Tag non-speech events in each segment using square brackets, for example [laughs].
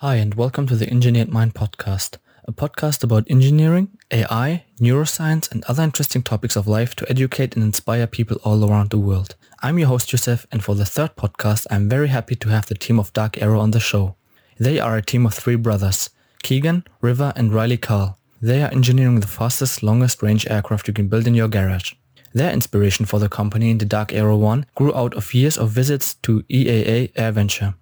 Hi, and welcome to the Engineered Mind podcast, a podcast about engineering, AI, neuroscience, and other interesting topics of life to educate and inspire people all around the world. I'm your host, Jousef, and for the third podcast, I'm very happy to have the team of Dark Aero on the show. They are a team of three brothers, Keegan, River, and Riley Karl. They are engineering the fastest, longest range aircraft you can build in your garage. Their inspiration for the company, in the Dark Aero One, grew out of years of visits to EAA AirVenture.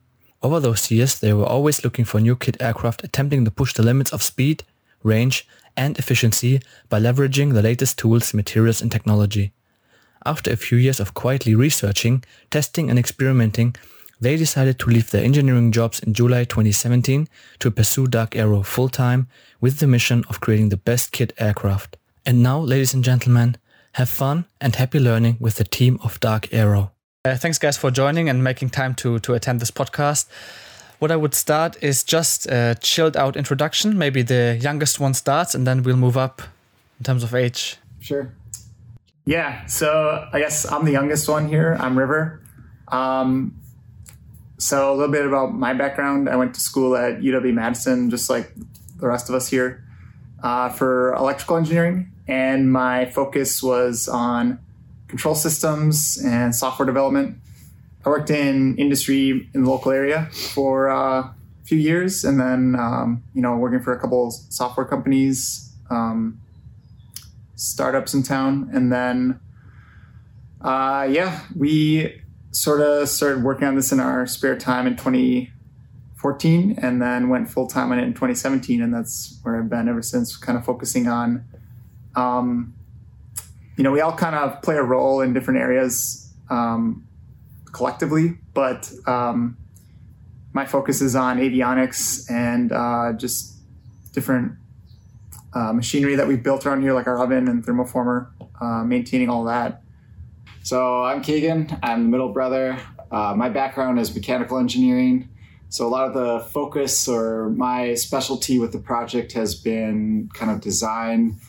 Over those years, they were always looking for new kit aircraft attempting to push the limits of speed, range, and efficiency by leveraging the latest tools, materials, and technology. After a few years of quietly researching, testing, and experimenting, they decided to leave their engineering jobs in July 2017 to pursue Dark Aero full-time with the mission of creating the best kit aircraft. And now, ladies and gentlemen, have fun and happy learning with the team of Dark Aero. Uh, thanks, guys, for joining and making time to to attend this podcast. What I would start is just a chilled out introduction. Maybe the youngest one starts, and then we'll move up in terms of age. Sure. Yeah. So I guess I'm the youngest one here. I'm River. Um, so a little bit about my background. I went to school at UW Madison, just like the rest of us here, uh, for electrical engineering, and my focus was on control systems and software development. I worked in industry in the local area for uh, a few years, and then um, you know working for a couple software companies, um, startups in town, and then uh, yeah, we sort of started working on this in our spare time in 2014, and then went full time on it in 2017, and that's where I've been ever since, kind of focusing on. Um, you know, we all kind of play a role in different areas um, collectively, but um, my focus is on avionics and uh, just different uh, machinery that we've built around here, like our oven and thermoformer, uh, maintaining all that. So I'm Keegan. I'm the middle brother. Uh, my background is mechanical engineering. So a lot of the focus or my specialty with the project has been kind of design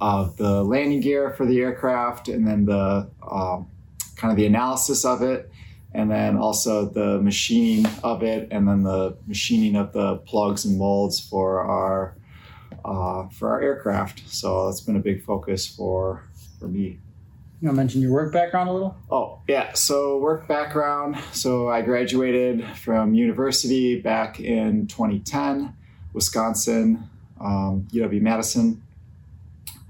of the landing gear for the aircraft and then the um, kind of the analysis of it and then also the machining of it and then the machining of the plugs and molds for our uh, for our aircraft. So that's been a big focus for for me. You want to mention your work background a little? Oh yeah. So work background. So i graduated from university back in 2010 wisconsin um, uw madison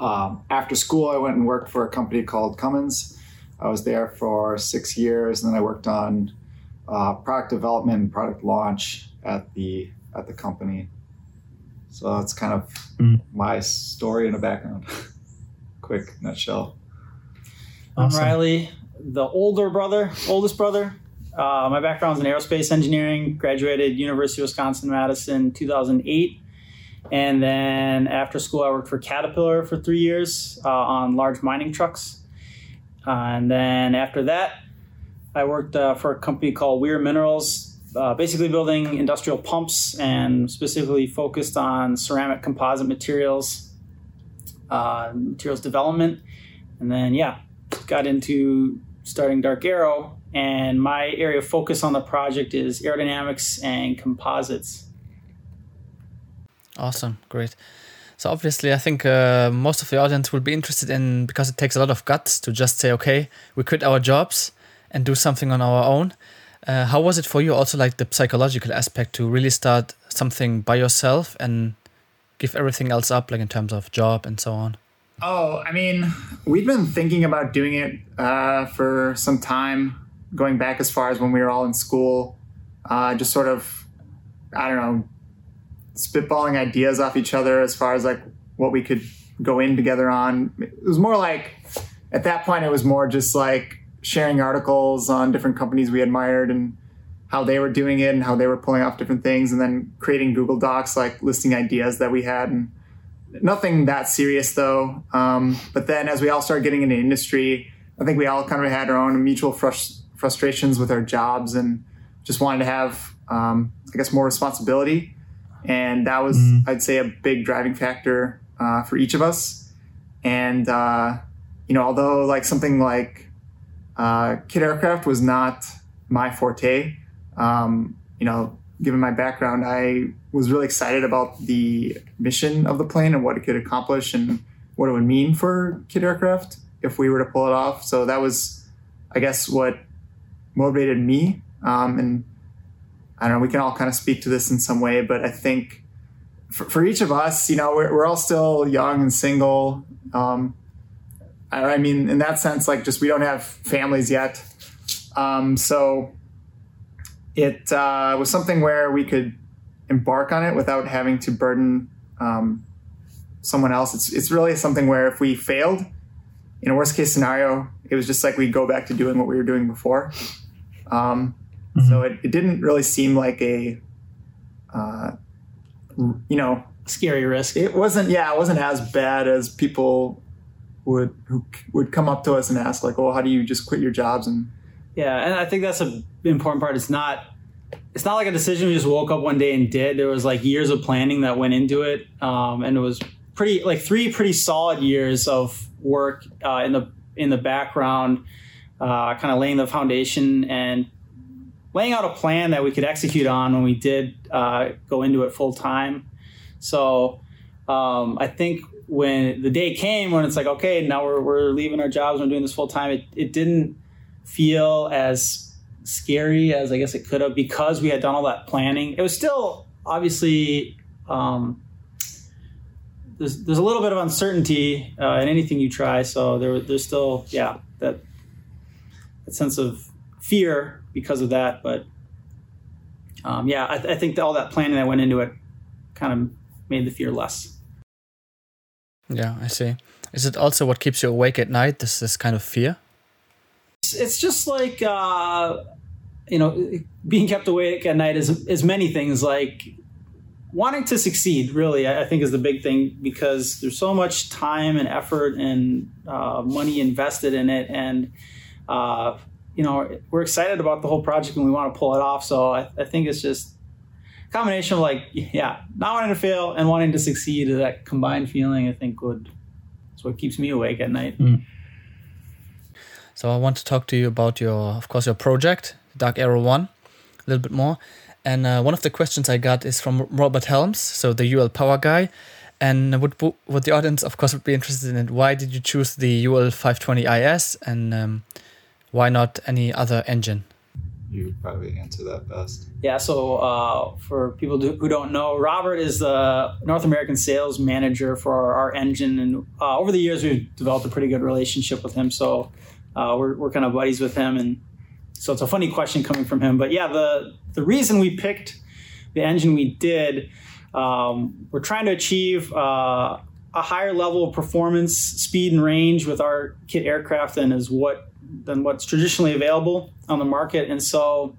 um, after school, I went and worked for a company called Cummins. I was there for six years, and then I worked on uh, product development and product launch at the at the company. So that's kind of mm. my story and a background. [laughs] Quick nutshell. I'm Riley, the older brother, oldest brother. Uh, my background is in aerospace engineering. Graduated University of Wisconsin Madison 2008 and then after school, I worked for Caterpillar for three years uh, on large mining trucks. Uh, and then after that, I worked uh, for a company called Weir Minerals, uh, basically building industrial pumps and specifically focused on ceramic composite materials, uh, materials development. And then, yeah, got into starting Dark Aero. And my area of focus on the project is aerodynamics and composites. Awesome, great. So obviously, I think uh, most of the audience will be interested in because it takes a lot of guts to just say, okay, we quit our jobs and do something on our own. Uh, how was it for you? Also, like the psychological aspect to really start something by yourself and give everything else up, like in terms of job and so on. Oh, I mean, we've been thinking about doing it uh, for some time, going back as far as when we were all in school. Uh, just sort of, I don't know, spitballing ideas off each other as far as like what we could go in together on. It was more like at that point it was more just like sharing articles on different companies we admired and how they were doing it and how they were pulling off different things and then creating Google Docs like listing ideas that we had and nothing that serious though. Um, but then as we all started getting into industry, I think we all kind of had our own mutual frust- frustrations with our jobs and just wanted to have, um, I guess, more responsibility and that was mm-hmm. I'd say a big driving factor uh, for each of us. And uh, you know, although like something like uh, kit aircraft was not my forte, um, you know, given my background, I was really excited about the mission of the plane and what it could accomplish and what it would mean for kit aircraft if we were to pull it off. So that was, I guess, what motivated me. Um, and I don't know, we can all kind of speak to this in some way, but I think for, for each of us, you know, we're, we're all still young and single. Um, I, I mean, in that sense, like just we don't have families yet. Um, so it uh, was something where we could embark on it without having to burden um, someone else. It's, it's really something where if we failed, in a worst case scenario, it was just like we go back to doing what we were doing before. Um, mm-hmm. So it, it, didn't really seem like a, uh, you know, scary risk. It wasn't. Yeah, it wasn't as bad as people would who would come up to us and ask like, "Oh, how do you just quit your jobs and yeah, and I think that's an important part. It's not it's not like a decision we just woke up one day and did. There was like years of planning that went into it, um, and it was pretty like three pretty solid years of work uh, in the in the background, uh, kind of laying the foundation and laying out a plan that we could execute on when we did uh, go into it full time. So um, I think when the day came when it's like okay now we're, we're leaving our jobs we're doing this full time it, it didn't feel as scary as I guess it could have because we had done all that planning. It was still obviously um, there's there's a little bit of uncertainty uh, in anything you try, so there there's still yeah that that sense of fear because of that. But um, yeah, I, I think all that planning that went into it kind of made the fear less. Yeah, I see. Is it also what keeps you awake at night? This this kind of fear? it's just like uh, you know being kept awake at night is is many things like wanting to succeed really i think is the big thing because there's so much time and effort and uh, money invested in it and uh, you know we're excited about the whole project and we want to pull it off so i, I think it's just a combination of like yeah not wanting to fail and wanting to succeed that combined feeling i think would is what keeps me awake at night mm. So I want to talk to you about your, of course, your project, Dark Aero One, a little bit more. And uh, one of the questions I got is from Robert Helms, so the UL Power guy. And would would the audience, of course, would be interested in why did you choose the UL 520 IS and um, why not any other engine? You probably answer that best. Yeah. So uh, for people who don't know, Robert is the North American sales manager for our, our engine, and uh, over the years we've developed a pretty good relationship with him. So uh, we're, we're kind of buddies with him, and so it's a funny question coming from him. But yeah, the the reason we picked the engine we did, um, we're trying to achieve uh, a higher level of performance, speed, and range with our kit aircraft than is what than what's traditionally available on the market, and so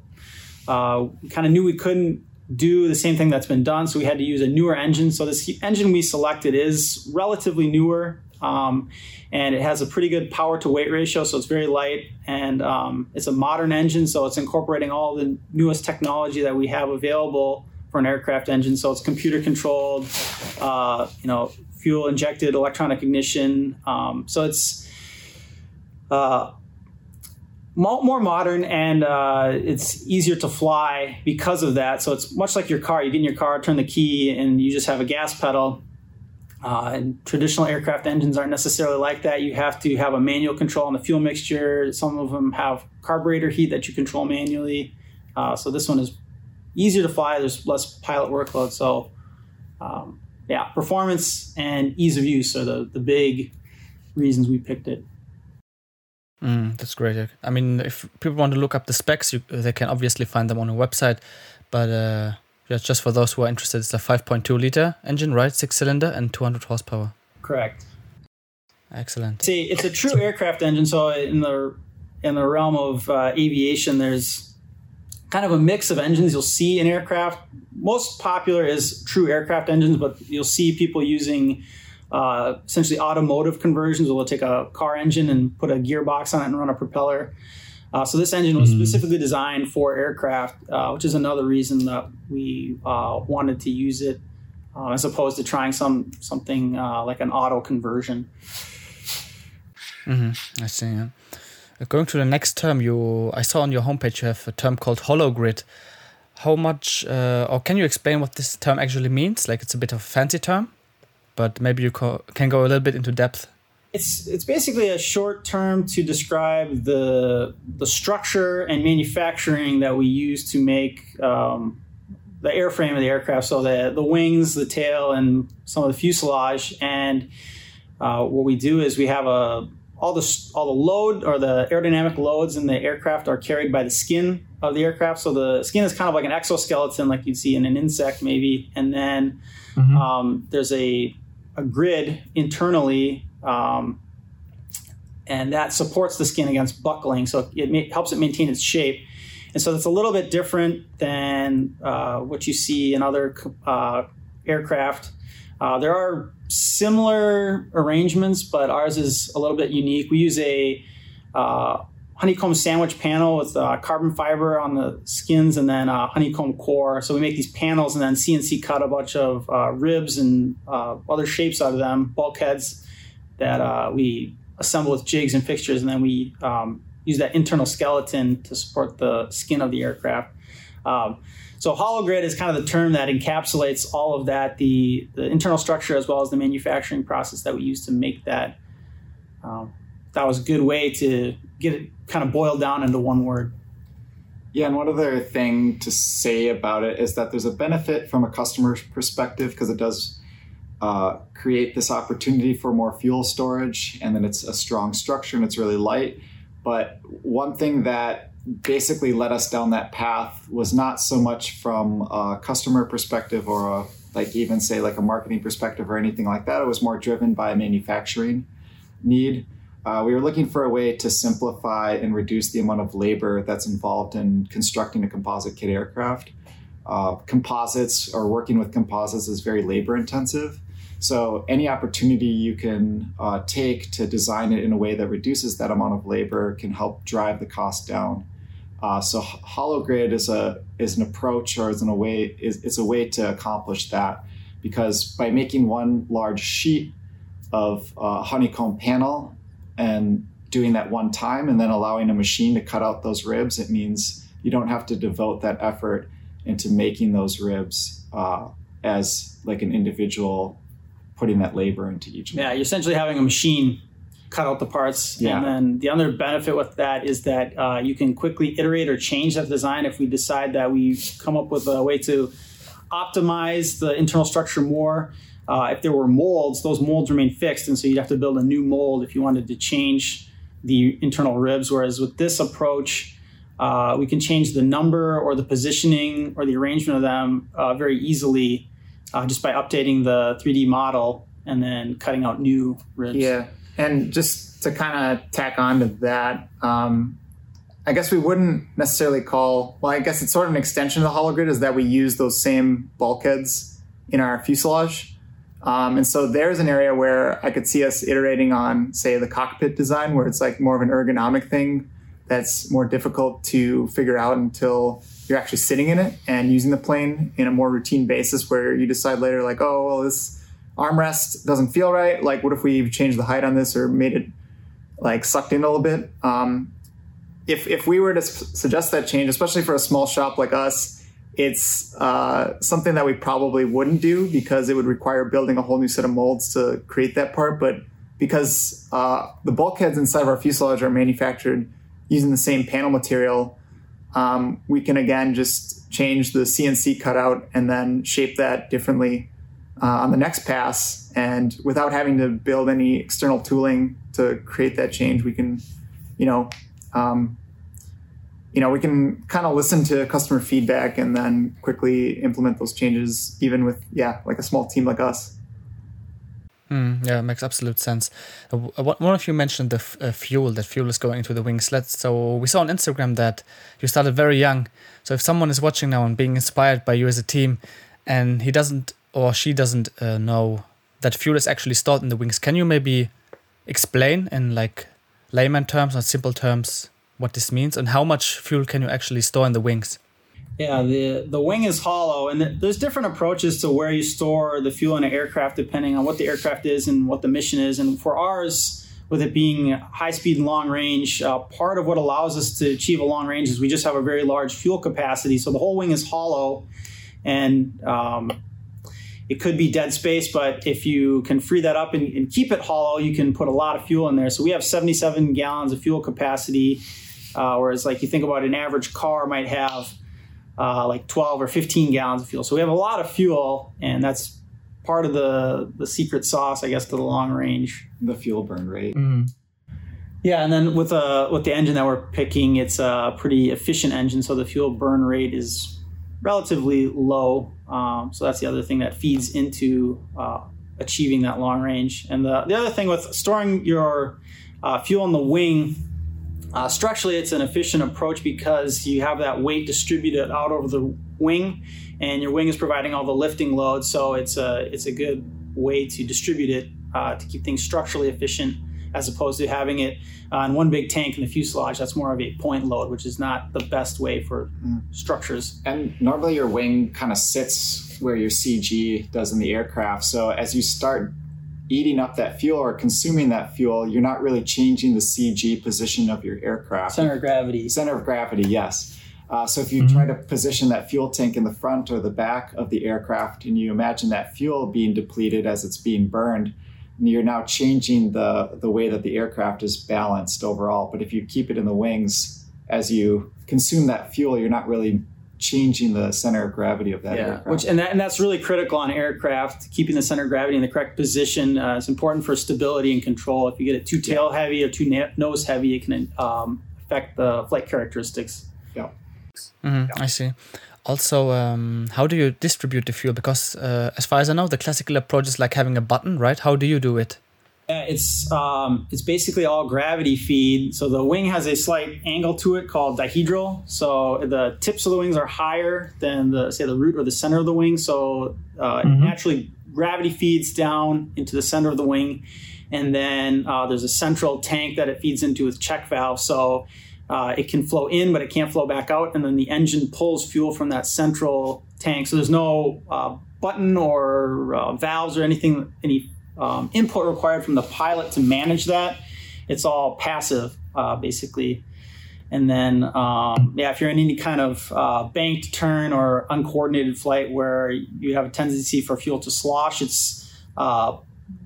uh, kind of knew we couldn't do the same thing that's been done, so we had to use a newer engine. So this engine we selected is relatively newer. Um, and it has a pretty good power to weight ratio, so it's very light. And um, it's a modern engine, so it's incorporating all the newest technology that we have available for an aircraft engine. So it's computer controlled, uh, you know, fuel injected electronic ignition. Um, so it's uh, more modern and uh, it's easier to fly because of that. So it's much like your car. You get in your car, turn the key, and you just have a gas pedal uh, and traditional aircraft engines aren't necessarily like that. You have to have a manual control on the fuel mixture. Some of them have carburetor heat that you control manually. Uh, so this one is easier to fly. There's less pilot workload. So um, yeah, performance and ease of use are the, the big reasons we picked it. Mm, that's great. I mean, if people want to look up the specs, you, they can obviously find them on a website. But uh, yeah, just for those who are interested, it's a 5.2 liter engine, right? Six cylinder and 200 horsepower. Correct. Excellent. See, it's a true aircraft engine. So in the in the realm of uh, aviation, there's kind of a mix of engines you'll see in aircraft. Most popular is true aircraft engines, but you'll see people using uh, essentially automotive conversions. They'll take a car engine and put a gearbox on it and run a propeller. Uh, so this engine was mm-hmm. specifically designed for aircraft, uh, which is another reason that we uh, wanted to use it uh, as opposed to trying some something uh, like an auto conversion. Mm-hmm. I see. Yeah. Going to the next term, you I saw on your homepage you have a term called hollow grid. how much, uh, or can you explain what this term actually means? Like it's a bit of a fancy term, but maybe you co- can go a little bit into depth. It's it's basically a short term to describe the the structure and manufacturing that we use to make um, the airframe of the aircraft. So the the wings, the tail, and some of the fuselage. And uh, what we do is we have a all the all the load or the aerodynamic loads in the aircraft are carried by the skin of the aircraft. So the skin is kind of like an exoskeleton, like you'd see in an insect, maybe. And then mm-hmm. um, there's a a grid internally, um, and that supports the skin against buckling. So it ma- helps it maintain its shape. And so that's a little bit different than uh, what you see in other uh, aircraft. Uh, there are similar arrangements, but ours is a little bit unique. We use a uh, honeycomb sandwich panel with uh, carbon fiber on the skins and then a honeycomb core. So we make these panels and then CNC cut a bunch of uh, ribs and uh, other shapes out of them, bulkheads that uh, we assemble with jigs and fixtures, and then we um, use that internal skeleton to support the skin of the aircraft. Um, so hollow grid is kind of the term that encapsulates all of that, the, the internal structure as well as the manufacturing process that we use to make that. Um, that was a good way to get it kind of boiled down into one word. Yeah, and one other thing to say about it is that there's a benefit from a customer's perspective because it does uh, create this opportunity for more fuel storage, and then it's a strong structure and it's really light. But one thing that basically led us down that path was not so much from a customer perspective or a, like even say like a marketing perspective or anything like that. It was more driven by a manufacturing need. Uh, we were looking for a way to simplify and reduce the amount of labor that's involved in constructing a composite kit aircraft. Uh, composites or working with composites is very labor intensive. So, any opportunity you can uh, take to design it in a way that reduces that amount of labor can help drive the cost down. Uh, so hollow grid is a is an approach or is in a way is it's a way to accomplish that because by making one large sheet of uh, honeycomb panel and doing that one time and then allowing a machine to cut out those ribs, it means you don't have to devote that effort into making those ribs uh, as like an individual putting that labor into each. Yeah, you're essentially having a machine cut out the parts. Yeah. And then the other benefit with that is that uh, you can quickly iterate or change that design if we decide that we come up with a way to optimize the internal structure more. Uh, if there were molds, those molds remain fixed, and so you'd have to build a new mold if you wanted to change the internal ribs. Whereas with this approach, uh, we can change the number or the positioning or the arrangement of them uh, very easily uh, just by updating the 3D model and then cutting out new ribs. Yeah. And just to kind of tack on to that, um, I guess we wouldn't necessarily call, well, I guess it's sort of an extension of the hollow grid is that we use those same bulkheads in our fuselage. Um, and so there's an area where I could see us iterating on, say, the cockpit design, where it's like more of an ergonomic thing that's more difficult to figure out until you're actually sitting in it and using the plane in a more routine basis where you decide later, like, oh, well, this armrest doesn't feel right. Like, what if we changed the height on this or made it like sucked in a little bit? Um, if if we were to suggest that change, especially for a small shop like us, it's uh, something that we probably wouldn't do because it would require building a whole new set of molds to create that part. But because uh, the bulkheads inside of our fuselage are manufactured using the same panel material, um, we can again just change the CNC cutout and then shape that differently uh, on the next pass. And without having to build any external tooling to create that change, we can, you know, um, you know, we can kind of listen to customer feedback and then quickly implement those changes, even with, yeah, like a small team like us. Mm, yeah, makes absolute sense. Uh, one of you mentioned the f- uh, fuel, that fuel is going into the wings. Let's, so we saw on Instagram that you started very young. So if someone is watching now and being inspired by you as a team and he doesn't or she doesn't uh, know that fuel is actually stored in the wings, can you maybe explain in like layman terms or simple terms what this means and how much fuel can you actually store in the wings? Yeah, the the wing is hollow, and there's different approaches to where you store the fuel in an aircraft depending on what the aircraft is and what the mission is. And for ours, with it being high speed and long range, uh, part of what allows us to achieve a long range is we just have a very large fuel capacity. So the whole wing is hollow, and um, it could be dead space, but if you can free that up and, and, keep it hollow, you can put a lot of fuel in there. So we have 77 gallons of fuel capacity, uh, whereas like you think about an average car might have uh, like 12 or 15 gallons of fuel. So we have a lot of fuel, and that's part of the the secret sauce, I guess, to the long range. The fuel burn rate. Mm-hmm. Yeah, and then with uh with the engine that we're picking, it's a pretty efficient engine, so the fuel burn rate is relatively low. Um, so that's the other thing that feeds into uh, achieving that long range. And the, the other thing with storing your uh, fuel in the wing, uh, structurally, it's an efficient approach because you have that weight distributed out over the wing, and your wing is providing all the lifting load. So it's a it's a good way to distribute it uh, to keep things structurally efficient as opposed to having it uh, in one big tank in the fuselage. That's more of a point load, which is not the best way for mm. structures. And normally your wing kind of sits where your CG does in the aircraft. So as you start eating up that fuel or consuming that fuel, you're not really changing the CG position of your aircraft. Center of gravity. Center of gravity, yes. Uh, so if you mm-hmm. try to position that fuel tank in the front or the back of the aircraft and you imagine that fuel being depleted as it's being burned, you're now changing the the way that the aircraft is balanced overall. But if you keep it in the wings, as you consume that fuel, you're not really changing the center of gravity of that yeah, aircraft. Which and, that, and that's really critical on aircraft. Keeping the center of gravity in the correct position uh, is important for stability and control. If you get it too tail heavy or too na- nose heavy, it can um, affect the flight characteristics. Yeah. Mm-hmm, yeah. I see. Also, um, how do you distribute the fuel? Because uh, as far as I know, the classical approach is like having a button, right? How do you do it? Yeah, it's um, it's basically all gravity feed. So the wing has a slight angle to it called dihedral. So the tips of the wings are higher than the say the root or the center of the wing. So uh, mm-hmm. naturally, gravity feeds down into the center of the wing, and then uh, there's a central tank that it feeds into with check valve. So uh, it can flow in, but it can't flow back out. And then the engine pulls fuel from that central tank. So there's no uh, button or uh, valves or anything, any um, input required from the pilot to manage that. It's all passive, uh, basically. And then, um, yeah, if you're in any kind of uh, banked turn or uncoordinated flight where you have a tendency for fuel to slosh, it's uh,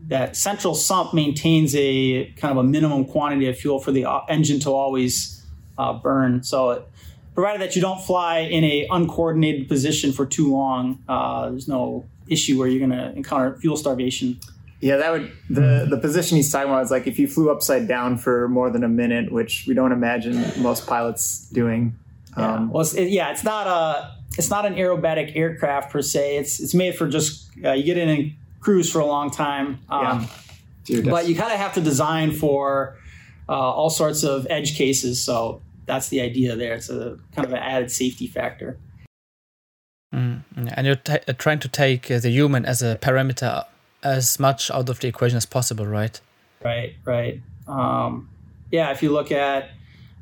that central sump maintains a kind of a minimum quantity of fuel for the engine to always uh, burn. So, provided that you don't fly in a uncoordinated position for too long, uh, there's no issue where you're going to encounter fuel starvation. Yeah, that would the the position he's talking about is like if you flew upside down for more than a minute, which we don't imagine most pilots doing. Yeah, um, well, it's, it, yeah, it's not a it's not an aerobatic aircraft per se. It's it's made for just uh, you get in and cruise for a long time. Um, yeah. Dude, but you kind of have to design for uh, all sorts of edge cases. So that's the idea there. It's a kind of an added safety factor. Mm, and you're t- uh, trying to take uh, the human as a parameter as much out of the equation as possible, right? Right, right. Um, yeah, if you look at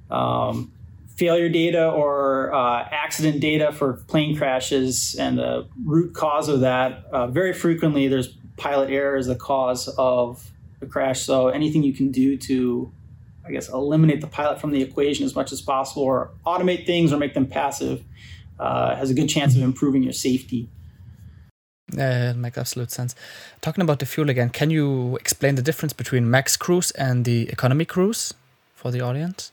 um, failure data or uh, accident data for plane crashes and the root cause of that, uh, very frequently there's pilot error as the cause of the crash. So anything you can do to I guess, eliminate the pilot from the equation as much as possible, or automate things, or make them passive, uh, has a good chance of improving your safety. Yeah, it makes absolute sense. Talking about the fuel again, can you explain the difference between max cruise and the economy cruise for the audience?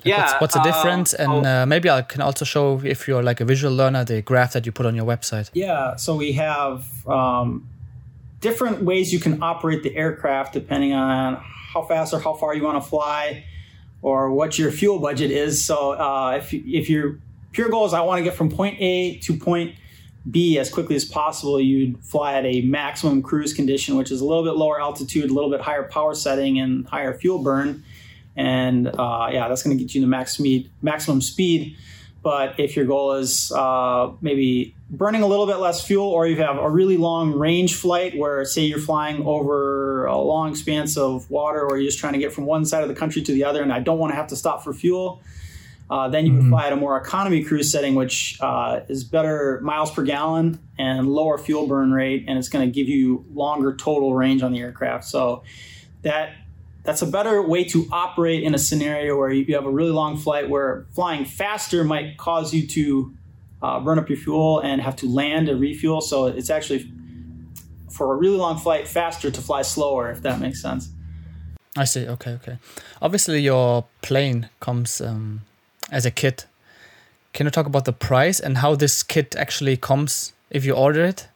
Like yeah. What's, what's the difference? Um, and uh, maybe I can also show, if you're like a visual learner, the graph that you put on your website. Yeah. So we have um, different ways you can operate the aircraft depending on how fast or how far you want to fly or what your fuel budget is. So uh, if, if your pure goal is I want to get from point A to point B as quickly as possible, you'd fly at a maximum cruise condition, which is a little bit lower altitude, a little bit higher power setting, and higher fuel burn. And uh, yeah, that's going to get you the max speed, maximum speed. But if your goal is uh, maybe burning a little bit less fuel, or you have a really long range flight where, say, you're flying over a long expanse of water, or you're just trying to get from one side of the country to the other, and I don't want to have to stop for fuel, uh, then you mm-hmm. can fly at a more economy cruise setting, which uh, is better miles per gallon and lower fuel burn rate, and it's going to give you longer total range on the aircraft. So that that's a better way to operate in a scenario where you have a really long flight where flying faster might cause you to uh, burn up your fuel and have to land and refuel. So it's actually for a really long flight faster to fly slower, if that makes sense. I see. Okay, okay. Obviously, your plane comes um, as a kit. Can you talk about the price and how this kit actually comes if you order it?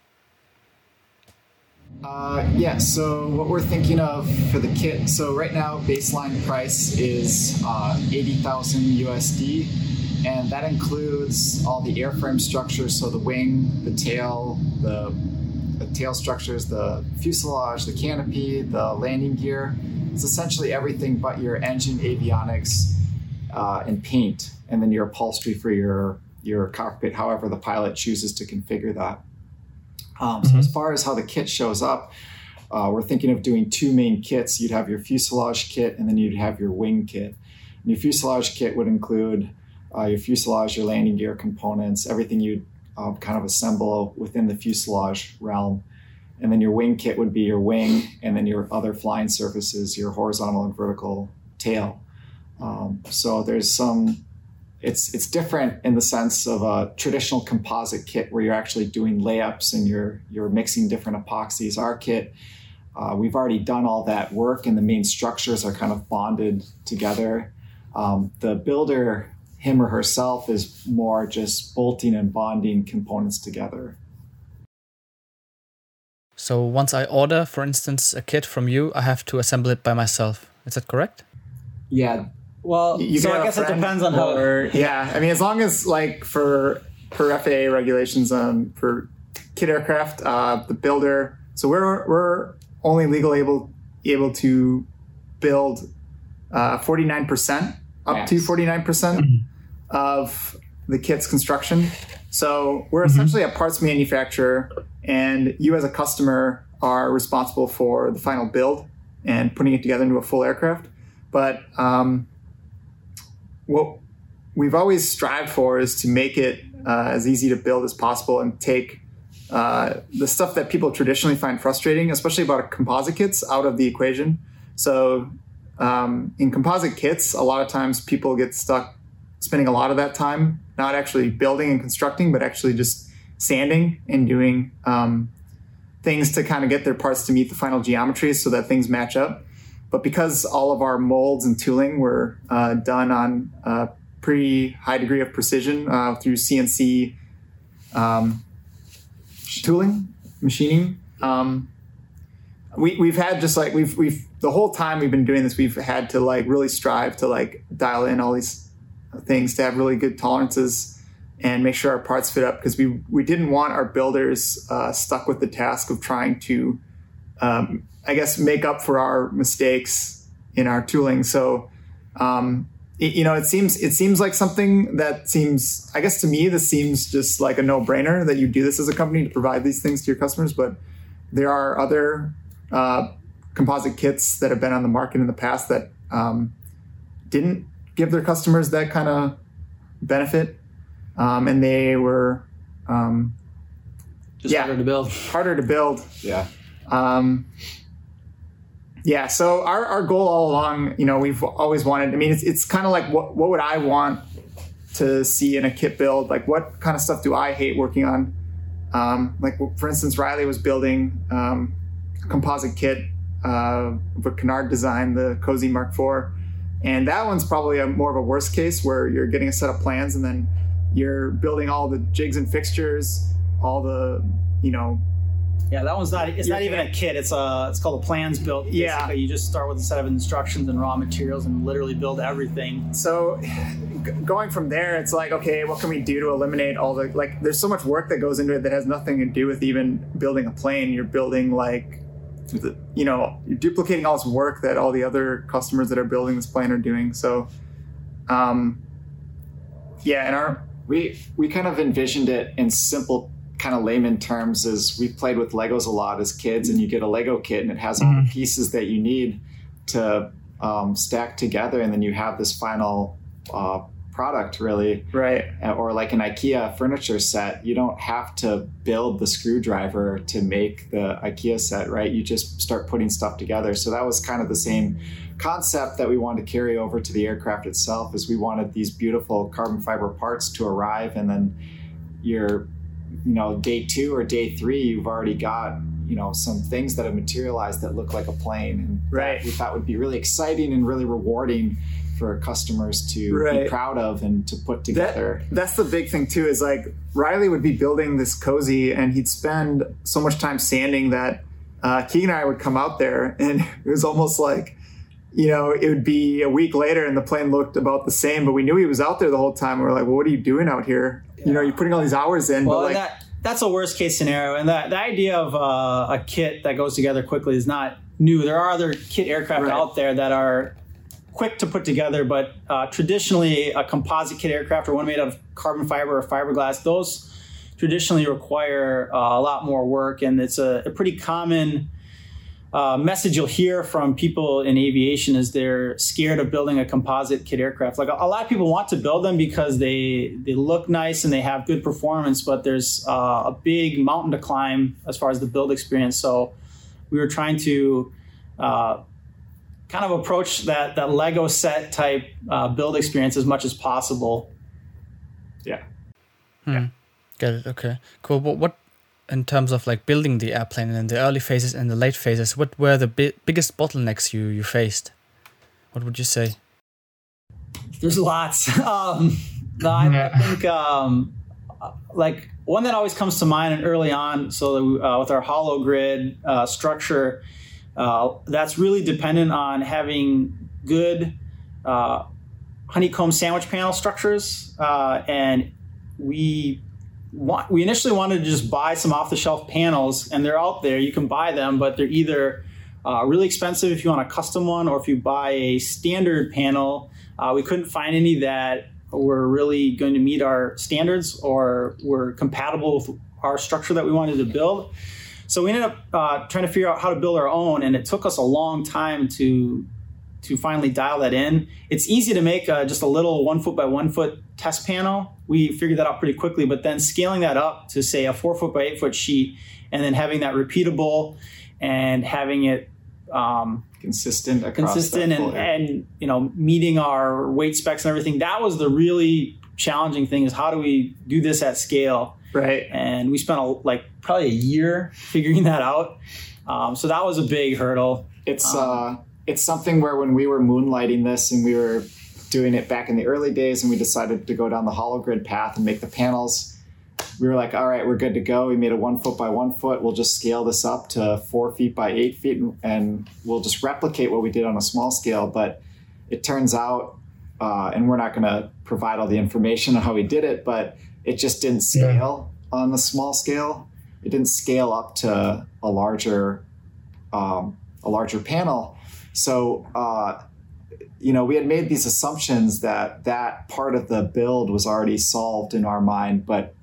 Uh, yeah, so what we're thinking of for the kit, so right now baseline price is uh, 80,000 USD, and that includes all the airframe structures, so the wing, the tail, the, the tail structures, the fuselage, the canopy, the landing gear. It's essentially everything but your engine avionics uh, and paint, and then your upholstery for your your cockpit, however the pilot chooses to configure that. Um, mm-hmm. So as far as how the kit shows up, uh, we're thinking of doing two main kits. You'd have your fuselage kit, and then you'd have your wing kit. And your fuselage kit would include uh, your fuselage, your landing gear components, everything you'd uh, kind of assemble within the fuselage realm. And then your wing kit would be your wing, and then your other flying surfaces, your horizontal and vertical tail. Um, so there's some it's it's different in the sense of a traditional composite kit where you're actually doing layups and you're you're mixing different epoxies. Our kit, uh, we've already done all that work, and the main structures are kind of bonded together. Um, the builder, him or herself, is more just bolting and bonding components together. So once I order, for instance, a kit from you, I have to assemble it by myself. Is that correct? Yeah, well, you so I guess it depends on how. Or, yeah, I mean, as long as like for per FAA regulations um, for kit aircraft, uh, the builder. So we're we're only legal able able to build uh, forty nine percent up yes. to forty nine percent mm-hmm. of the kit's construction. So we're mm-hmm. essentially a parts manufacturer, and you as a customer are responsible for the final build and putting it together into a full aircraft. But um, what we've always strived for is to make it uh, as easy to build as possible and take uh, the stuff that people traditionally find frustrating, especially about composite kits, out of the equation. So um, in composite kits, a lot of times people get stuck spending a lot of that time not actually building and constructing, but actually just sanding and doing um, things to kind of get their parts to meet the final geometries so that things match up. But because all of our molds and tooling were uh, done on a pretty high degree of precision uh, through CNC um, tooling, machining, um, we, we've had just like we've we've the whole time we've been doing this, we've had to like really strive to like dial in all these things to have really good tolerances and make sure our parts fit up because we we didn't want our builders uh, stuck with the task of trying to um, I guess, make up for our mistakes in our tooling. So, um, it, you know, it seems it seems like something that seems, I guess, to me, this seems just like a no brainer that you do this as a company to provide these things to your customers. But there are other uh, composite kits that have been on the market in the past that um, didn't give their customers that kind of benefit, um, and they were um, just yeah, harder to build. Harder to build. Yeah. Um, yeah. So our, our goal all along, you know, we've always wanted, I mean, it's, it's kind of like what, what would I want to see in a kit build? Like what kind of stuff do I hate working on? Um, like for instance, Riley was building um, a composite kit uh, a Canard design, the Cozy Mark IV. And that one's probably a more of a worst case where you're getting a set of plans and then you're building all the jigs and fixtures, all the, you know, yeah, that one's not. It's not even a kit. It's a. It's called a plans built. Basically. Yeah, you just start with a set of instructions and raw materials and literally build everything. So, going from there, it's like, okay, what can we do to eliminate all the like? There's so much work that goes into it that has nothing to do with even building a plane. You're building like, the, you know, you're duplicating all this work that all the other customers that are building this plane are doing. So, um, yeah, and our we we kind of envisioned it in simple kind of layman terms is we played with Legos a lot as kids, and you get a Lego kit and it has all the pieces that you need to um, stack together, and then you have this final uh, product really. Right. Or like an ikea furniture set. You don't have to build the screwdriver to make the ikea set right? You just start putting stuff together. So that was kind of the same concept that we wanted to carry over to the aircraft itself is we wanted these beautiful carbon fiber parts to arrive and then you're you know day two or day three you've already got you know some things that have materialized that look like a plane and right we thought would be really exciting and really rewarding for customers to right. be proud of and to put together. That, that's the big thing too. Is like Riley would be building this cozy, and he'd spend so much time sanding that uh, Keegan and I would come out there, and [laughs] it was almost like, you know, it would be a week later, and the plane looked about the same, but we knew he was out there the whole time. We are like, well, what are you doing out here? You know, you're putting all these hours in, well, but like. That, that's a worst case scenario, and that the idea of uh, a kit that goes together quickly is not new. There are other kit aircraft right. out there that are quick to put together, but uh, traditionally a composite kit aircraft or one made out of carbon fiber or fiberglass, those traditionally require uh, a lot more work, and it's a, a pretty common uh, message you'll hear from people in aviation is they're scared of building a composite kit aircraft. Like a, a lot of people want to build them because they they look nice and they have good performance, but there's uh, a big mountain to climb as far as the build experience. So we were trying to uh, kind of approach that that Lego set type uh, build experience as much as possible. Yeah. Hmm. Yeah. Get it. Okay. Cool. But what, in terms of like building the airplane in the early phases and the late phases, what were the bi- biggest bottlenecks you you faced? What would you say? There's lots. [laughs] um, I, yeah. I think um, like one that always comes to mind and early on. So uh, with our hollow grid uh, structure uh, that's really dependent on having good uh, honeycomb sandwich panel structures. Uh, and we want, we initially wanted to just buy some off the shelf panels, and they're out there. You can buy them, but they're either uh, really expensive if you want a custom one, or if you buy a standard panel. Uh, we couldn't find any that were really going to meet our standards or were compatible with our structure that we wanted to build. So we ended up uh, trying to figure out how to build our own, and it took us a long time to to finally dial that in. It's easy to make uh, just a little one foot by one foot test panel. We figured that out pretty quickly, but then scaling that up to say a four foot by eight foot sheet, and then having that repeatable and having it um, consistent, consistent, and, and you know meeting our weight specs and everything. That was the really challenging thing: is how do we do this at scale? Right. And we spent a, like probably a year figuring that out. Um, so that was a big hurdle. It's um, uh, it's something where when we were moonlighting this and we were doing it back in the early days, and we decided to go down the hollow grid path and make the panels. We were like, all right, we're good to go. We made a one foot by one foot. We'll just scale this up to four feet by eight feet, and we'll just replicate what we did on a small scale. But it turns out, uh, and we're not going to provide all the information on how we did it, but it just didn't scale yeah. on the small scale. It didn't scale up to a larger um, a larger panel. So uh, you know, we had made these assumptions that that part of the build was already solved in our mind, but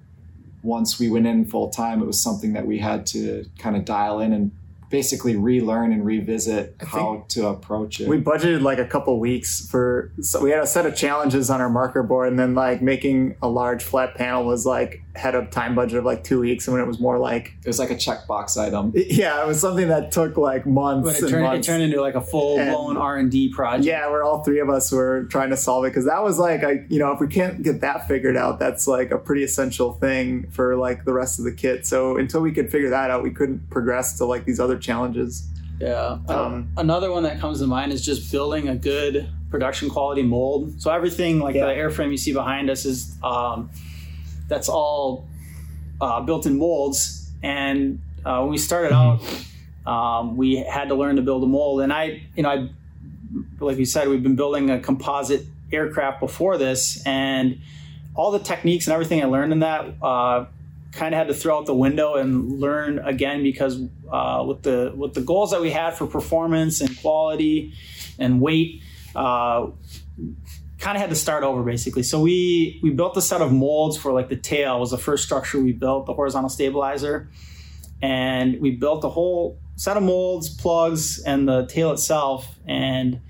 once we went in full time, it was something that we had to kind of dial in and basically relearn and revisit how to approach it. We budgeted like a couple weeks for so we had a set of challenges on our marker board and then like making a large flat panel was like had a time budget of like two weeks and when it was more like it was like a checkbox item. [laughs] Yeah, it was something that took like months. But it turned, months. it turned into like a full blown R and D project. Yeah, where all three of us were trying to solve it because that was like I you know if we can't get that figured out, that's like a pretty essential thing for like the rest of the kit. So until we could figure that out, we couldn't progress to like these other challenges. Yeah. Um, Another one that comes to mind is just building a good production quality mold. So everything like yeah. the airframe you see behind us is um, that's all uh, built in molds. And uh, when we started out, um, we had to learn to build a mold. And I, you know, I, like you said, we've been building a composite aircraft before this, and all the techniques and everything I learned in that uh, kind of had to throw out the window and learn again because uh, with the with the goals that we had for performance and quality and weight, uh, kind of had to start over basically. So we we built a set of molds for like the tail was the first structure we built, the horizontal stabilizer, and we built a whole set of molds, plugs, and the tail itself. And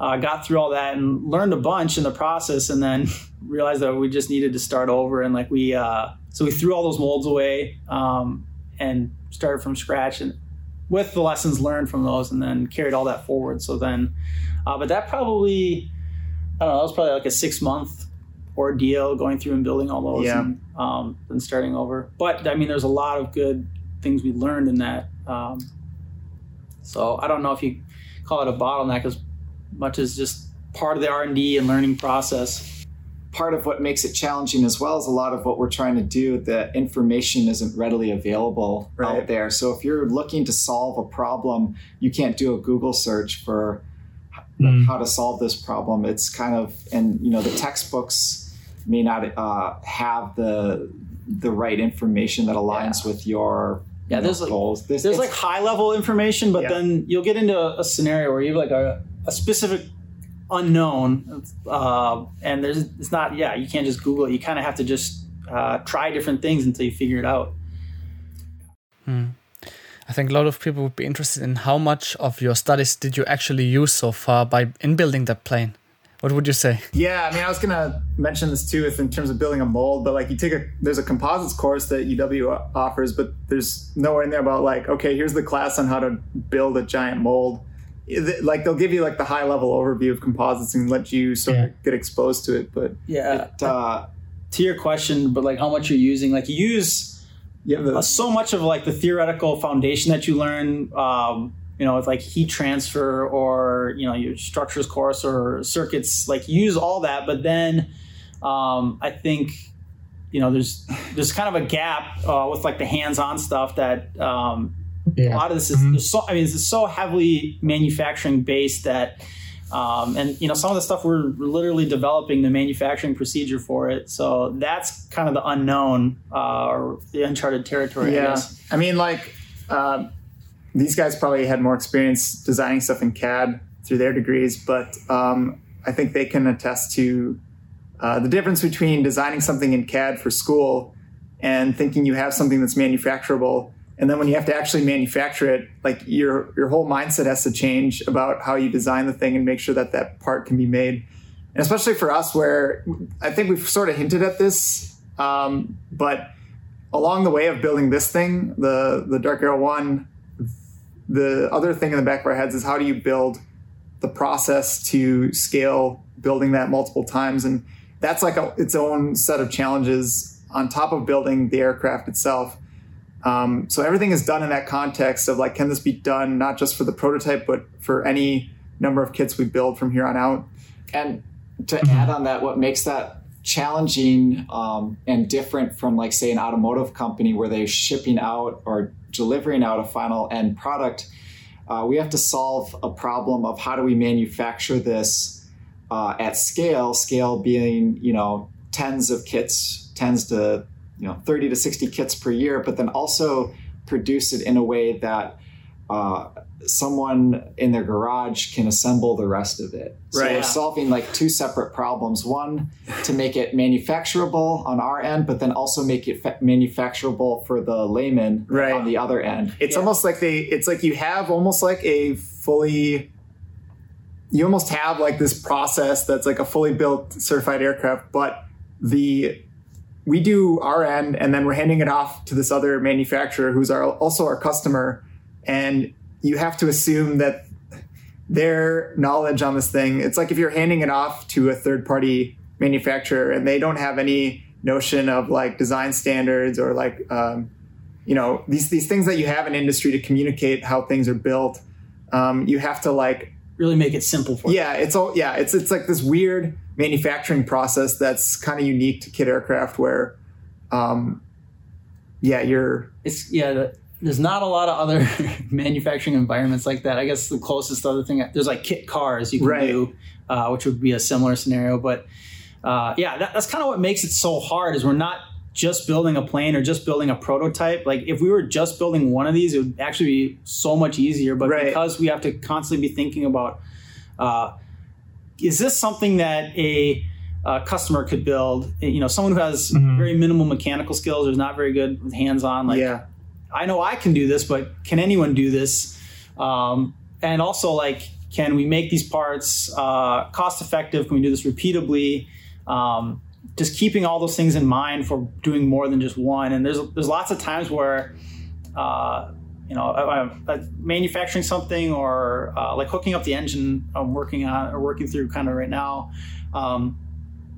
uh, got through all that and learned a bunch in the process, and then [laughs] realized that we just needed to start over. And like we, uh, so we threw all those molds away um, and started from scratch, and with the lessons learned from those, and then carried all that forward. So then, uh, but that probably, I don't know, that was probably like a six month ordeal going through and building all those, Yeah. and um, then starting over. But I mean, there's a lot of good things we learned in that. Um, so I don't know if you call it a bottleneck as much as just part of the R&D and learning process. part of what makes it challenging as well is a lot of what we're trying to do the information isn't readily available Right. out there so if you're looking to solve a problem you can't do a google search for Mm. how to solve this problem it's kind of and you know the textbooks may not uh, have the the right information that aligns with your Yeah, you know, there's like- goals This- There's like high level information, but Yeah. then you'll get into a, a scenario where you have like a, a specific unknown, uh, and there's it's not yeah you can't just Google it. You kind of have to just uh, try different things until you figure it out. I think a lot of people would be interested in how much of your studies did you actually use so far by in building that plane. What would you say? Yeah, I mean, I was gonna mention this too, if in terms of building a mold, but like you take a there's a composites course that UW offers, but there's nowhere in there about like, okay, here's the class on how to build a giant mold. Like they'll give you like the high level overview of composites and let you sort Yeah. of get exposed to it, but Yeah. it, uh, to your question, but like how much you're using, like you use you have the uh, so much of like the theoretical foundation that you learn um, you know with like heat transfer or you know your structures course or circuits like use all that but then um, i think you know there's there's kind of a gap uh, with like the hands-on stuff that um, a lot of this is there's so i mean this is so heavily manufacturing based that um, and you know some of the stuff we're literally developing the manufacturing procedure for it so that's kind of the unknown uh, or the uncharted territory I yeah. guess. I mean, like um, these guys probably had more experience designing stuff in CAD through their degrees, but um, I think they can attest to uh, the difference between designing something in CAD for school and thinking you have something that's manufacturable, and then when you have to actually manufacture it, like your your whole mindset has to change about how you design the thing and make sure that that part can be made. And especially for us, where I think we've sort of hinted at this, um, but along the way of building this thing, the the Dark Aero One, the other thing in the back of our heads is how do you build the process to scale building that multiple times, and that's like a, its own set of challenges on top of building the aircraft itself. Um, so everything is done in that context of like, can this be done not just for the prototype, but for any number of kits we build from here on out? and to add on that what makes that challenging um, and different from like say an automotive company where they're shipping out or delivering out a final end product uh, we have to solve a problem of how do we manufacture this uh, at scale scale being you know tens of kits tens to you know 30 to 60 kits per year but then also produce it in a way that uh, someone in their garage can assemble the rest of it. So Right. we're solving like two separate problems. One, to make it manufacturable on our end, but then also make it fa- manufacturable for the layman Right. on the other end. It's Yeah. almost like they it's like you have almost like a fully you almost have like this process that's like a fully built certified aircraft, but the we do our end and then we're handing it off to this other manufacturer who's our also our customer. And you have to assume that their knowledge on this thing it's like if you're handing it off to a third party manufacturer and they don't have any notion of like design standards or like um, you know these these things that you have in industry to communicate how things are built um, you have to like really make it simple for yeah it's all yeah it's it's like this weird manufacturing process that's kind of unique to kit aircraft where um, yeah you're it's yeah there's not a lot of other [laughs] manufacturing environments like that i guess the closest other thing there's like kit cars you can Right. do uh, which would be a similar scenario but uh, yeah that, that's kind of what makes it so hard is we're not just building a plane or just building a prototype like if we were just building one of these it would actually be so much easier but Right. because we have to constantly be thinking about uh, is this something that a uh, customer could build you know someone who has very minimal mechanical skills or is not very good with hands-on like yeah I know I can do this, but can anyone do this? Um, and also, like, can we make these parts uh, cost effective? Can we do this repeatably? Um, just keeping all those things in mind for doing more than just one. And there's there's lots of times where uh, you know I, I, manufacturing something or uh, like hooking up the engine I'm working on or working through kind of right now. Um,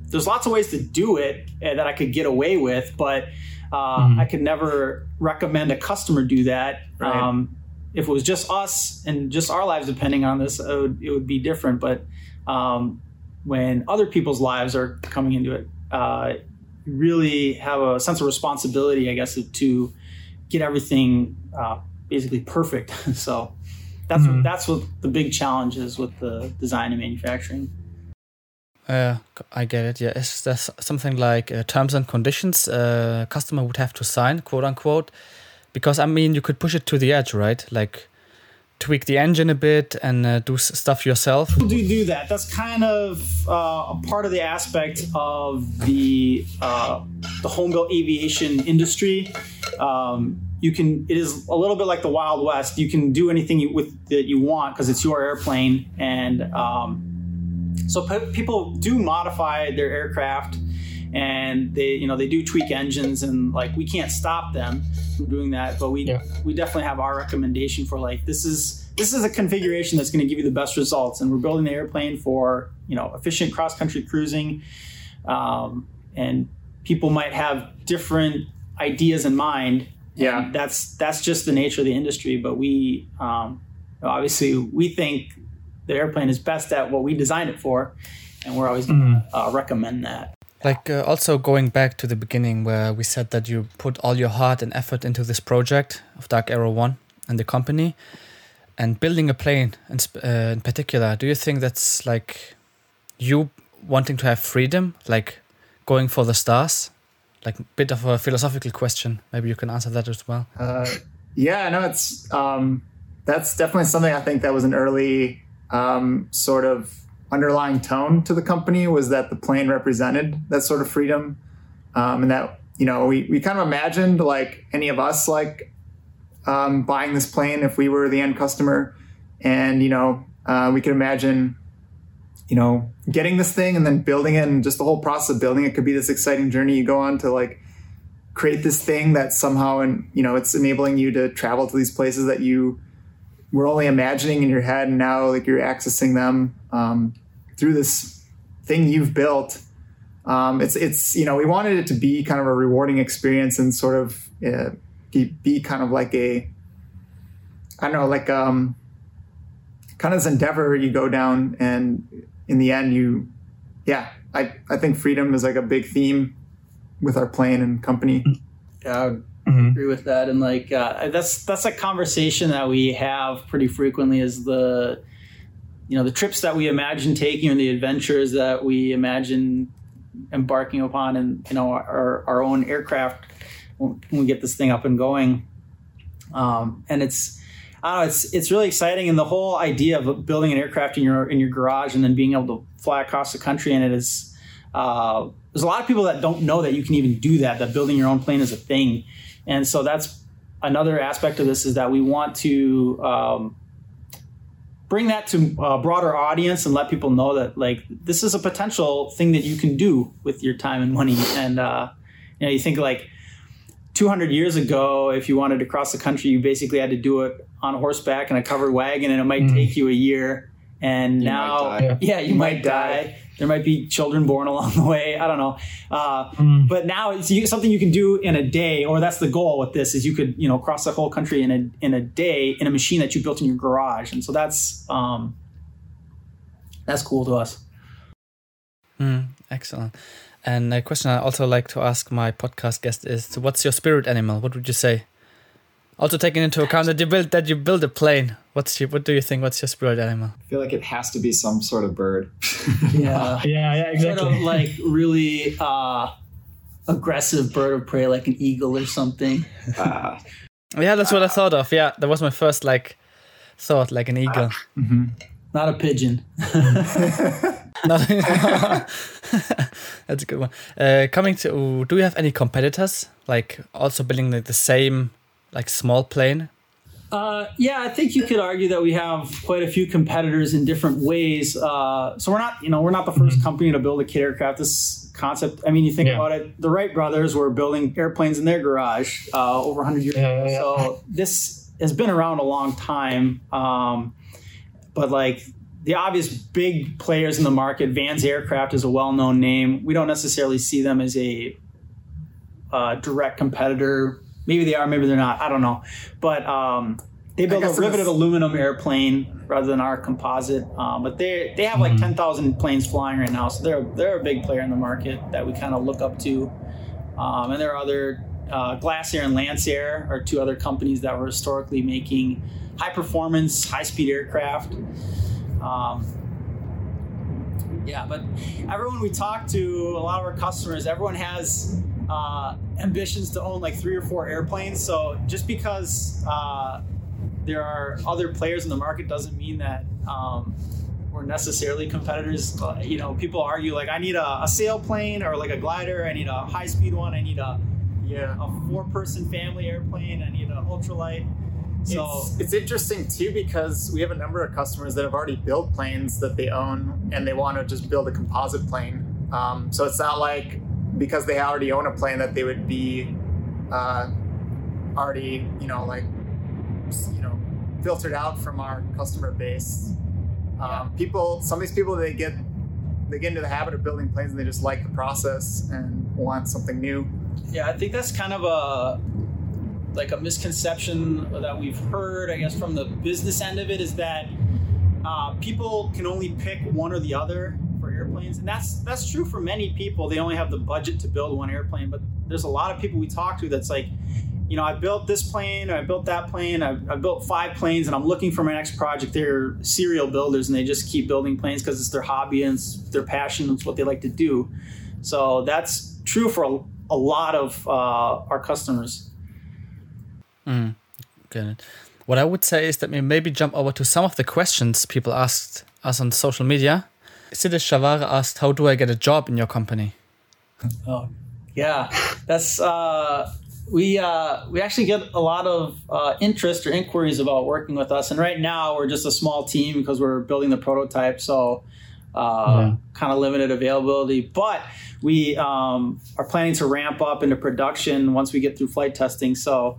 there's lots of ways to do it uh, that I could get away with, but uh, mm-hmm. I could never recommend a customer do that. Right. Um, if it was just us and just our lives depending on this, it would, it would be different. But um, when other people's lives are coming into it, uh, really have a sense of responsibility, I guess, to get everything uh, basically perfect. [laughs] so that's mm-hmm. what, that's what the big challenge is with the design and manufacturing. Uh, I get it. Yeah, is there something like uh, terms and conditions a uh, customer would have to sign, quote unquote? Because I mean, you could push it to the edge, right? Like tweak the engine a bit and uh, do stuff yourself. Do do that? That's kind of uh, a part of the aspect of the uh, the home built aviation industry. Um, you can. It is a little bit like the Wild West. You can do anything you, with that you want because it's your airplane and. Um, so people do modify their aircraft and they you know they do tweak engines and like we can't stop them from doing that but we yeah. we definitely have our recommendation for like this is this is a configuration that's going to give you the best results and we're building the airplane for you know efficient cross country cruising um, and people might have different ideas in mind yeah that's that's just the nature of the industry but we um, obviously we think the airplane is best at what we designed it for, and we're always going to mm-hmm. uh, recommend that. Like uh, also going back to the beginning where we said that you put all your heart and effort into this project of Dark Aero One and the company, and building a plane in, uh, in particular. Do you think that's like you wanting to have freedom, like going for the stars? Like a bit of a philosophical question. Maybe you can answer that as well. Uh, yeah, no, it's um, that's definitely something I think that was an early um, sort of underlying tone to the company was that the plane represented that sort of freedom um, and that you know we, we kind of imagined like any of us like um, buying this plane if we were the end customer and you know uh, we could imagine you know getting this thing and then building it and just the whole process of building it could be this exciting journey you go on to like create this thing that somehow and you know it's enabling you to travel to these places that you were only imagining in your head, and now like you're accessing them um, through this thing you've built. Um, it's it's you know we wanted it to be kind of a rewarding experience and sort of uh, be, kind of like a I don't know like um kind of this endeavor you go down and in the end you yeah I I think freedom is like a big theme with our plane and company. Yeah, mm-hmm. agree with that. And like uh, that's that's a conversation that we have pretty frequently. Is the you know the trips that we imagine taking and the adventures that we imagine embarking upon, and you know our our own aircraft when we get this thing up and going. Um, and it's Know, it's it's really exciting, and the whole idea of building an aircraft in your in your garage and then being able to fly across the country and it is. Uh, there's a lot of people that don't know that you can even do that. That building your own plane is a thing, and so that's another aspect of this is that we want to um, bring that to a broader audience and let people know that like this is a potential thing that you can do with your time and money. And uh, you know, you think like 200 years ago, if you wanted to cross the country, you basically had to do it on horseback in a covered wagon, and it might mm. take you a year. And you now, yeah, you, you might, might die. die there might be children born [laughs] along the way. I don't know. Uh, mm. But now it's something you can do in a day, or that's the goal with this: is you could you know cross the whole country in a in a day in a machine that you built in your garage, and so that's um, that's cool to us. Mm, excellent. And a question I also like to ask my podcast guest is: What's your spirit animal? What would you say? Also taking into account that you build that you build a plane. What's your, what do you think? What's your spirit animal? I feel like it has to be some sort of bird. [laughs] yeah, [laughs] yeah, yeah, exactly. Sort of like really uh, aggressive bird of prey, like an eagle or something. Uh, [laughs] yeah, that's what I thought of. Yeah, that was my first like thought, like an eagle. Mm-hmm. Not a pigeon. that's a good one. Uh, coming to, do you have any competitors like also building like the same like small plane? Uh, yeah, I think you could argue that we have quite a few competitors in different ways. Uh, so we're not, you know, we're not the 1st mm-hmm. company to build a kit aircraft. This concept, I mean, you think yeah. about it, the Wright brothers were building airplanes in their garage uh, over 100 years yeah, ago. Yeah, so this has been around a long time. Um, but like the obvious big players in the market, Vans Aircraft is a well-known name. We don't necessarily see them as a uh, direct competitor. Maybe they are, maybe they're not. I don't know. But um, they build a riveted aluminum airplane rather than our composite. Um, but they they have like mm-hmm. ten thousand planes flying right now, so they're they're a big player in the market that we kind of look up to. Um, and there are other uh, Glasair and Lancair are two other companies that were historically making high performance, high speed aircraft. Um, yeah, but everyone we talk to, a lot of our customers, everyone has uh, ambitions to own like three or four airplanes. So just because uh, there are other players in the market doesn't mean that um, we're necessarily competitors. You know, people argue like, I need a, a sailplane or like a glider. I need a high speed one. I need a yeah a four person family airplane. I need an ultralight. So it's, it's, interesting too because we have a number of customers that have already built planes that they own and they want to just build a composite plane. Um, so it's not like because they already own a plane that they would be uh, already, you know, like you know, filtered out from our customer base. Um. People, some of these people, they get they get into the habit of building planes and they just like the process and want something new. Yeah, I think that's kind of a like a misconception that we've heard, I guess, from the business end of it is that uh, people can only pick one or the other airplanes, and that's that's true for many people. They only have the budget to build one airplane, but there's a lot of people we talk to that's like, you know, I built this plane, or I built that plane, I, I built five planes, and I'm looking for my next project. They're serial builders, and they just keep building planes because it's their hobby and it's their passion. It's what they like to do. So that's true for a, a lot of uh, our customers. Mm, good. What I would say is that we maybe jump over to some of the questions people asked us on social media. Siddhish Shavara asked, "How do I get a job in your company?" Oh, yeah, that's uh, we uh, we actually get a lot of uh, interest or inquiries about working with us, and right now we're just a small team because we're building the prototype, so uh, yeah. kind of limited availability. But we um, are planning to ramp up into production once we get through flight testing. So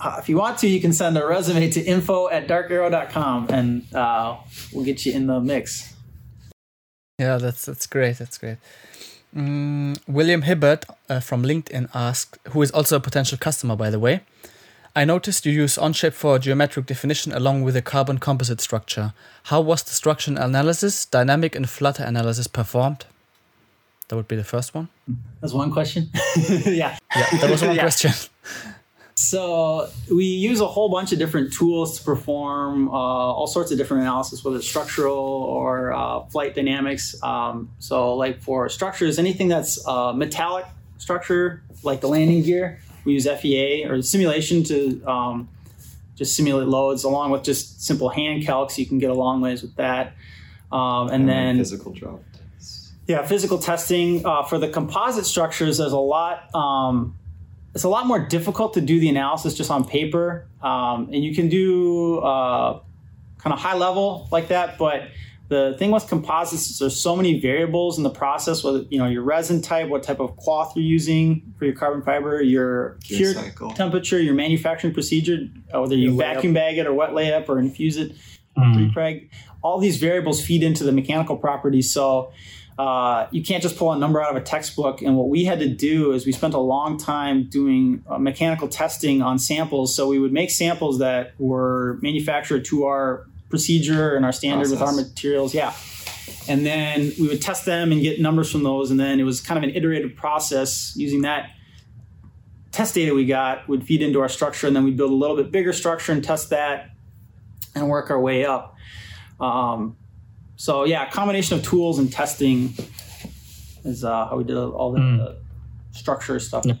uh, if you want to, you can send a resume to info at darkaero.com and uh, we'll get you in the mix. Yeah, that's that's great. That's great. Mm, William Hibbert uh, from LinkedIn asked, who is also a potential customer, by the way. I noticed you use Onshape for geometric definition along with a carbon composite structure. How was the structural analysis, dynamic and flutter analysis performed? That would be the first one. That's one question. [laughs] yeah. Yeah, that was one [laughs] yeah. question. So we use a whole bunch of different tools to perform uh, all sorts of different analysis, whether it's structural or uh, flight dynamics. Um, so, like for structures, anything that's uh, metallic structure, like the landing gear, we use FEA or simulation to um, just simulate loads, along with just simple hand calcs. You can get a long ways with that. Um, and, and, then physical drop tests. Yeah, physical testing uh, for the composite structures. There's a lot um, it's a lot more difficult to do the analysis just on paper. Um, and you can do uh, kind of high level like that, but the thing with composites is there's so many variables in the process, whether you know your resin type, what type of cloth you're using for your carbon fiber, your cure temperature, your manufacturing procedure, uh, whether you vacuum bag it or wet layup or infuse it, mm. preg All these variables feed into the mechanical properties. So uh, you can't just pull a number out of a textbook. And what we had to do is we spent a long time doing uh, mechanical testing on samples. So we would make samples that were manufactured to our procedure and our standard Process. with our materials. Yeah. And then we would test them and get numbers from those. And then it was kind of an iterative process using that test data we got would feed into our structure. And then we'd build a little bit bigger structure and test that and work our way up. Um, so yeah, combination of tools and testing is uh, how we did all the, mm. structure stuff. Yeah.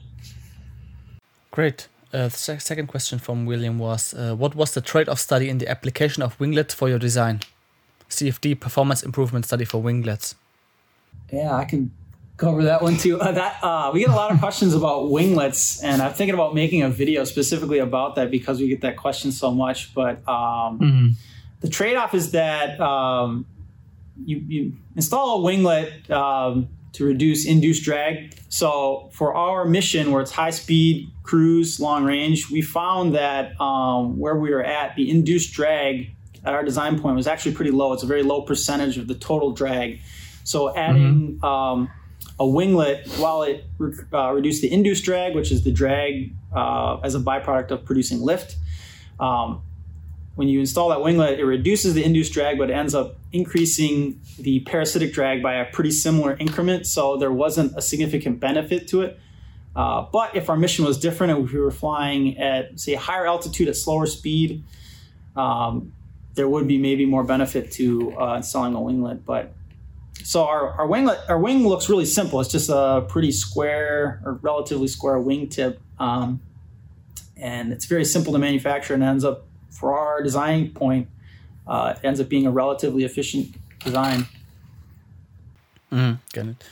Great. Uh, the second question from William was, uh, what was the trade-off study in the application of winglets for your design? CFD performance improvement study for winglets. Yeah, I can cover that one too. Uh, that uh, we get a lot of questions about winglets, and I'm thinking about making a video specifically about that because we get that question so much. But um, mm-hmm. the trade-off is that um, you, you, install a winglet um, to reduce induced drag. So for our mission, where it's high speed cruise, long range, we found that um, where we were at, the induced drag at our design point was actually pretty low. It's a very low percentage of the total drag. So adding mm-hmm. um, a winglet, while it uh, reduced the induced drag, which is the drag uh, as a byproduct of producing lift, um, when you install that winglet, it reduces the induced drag, but it ends up increasing the parasitic drag by a pretty similar increment. So there wasn't a significant benefit to it. Uh, but if our mission was different and we were flying at, say, higher altitude at slower speed, um, there would be maybe more benefit to uh, installing a winglet. But so our, our winglet, our wing looks really simple. It's just a pretty square or relatively square wing tip, um, and it's very simple to manufacture and ends up for our design point uh, ends up being a relatively efficient design. Mm, got it.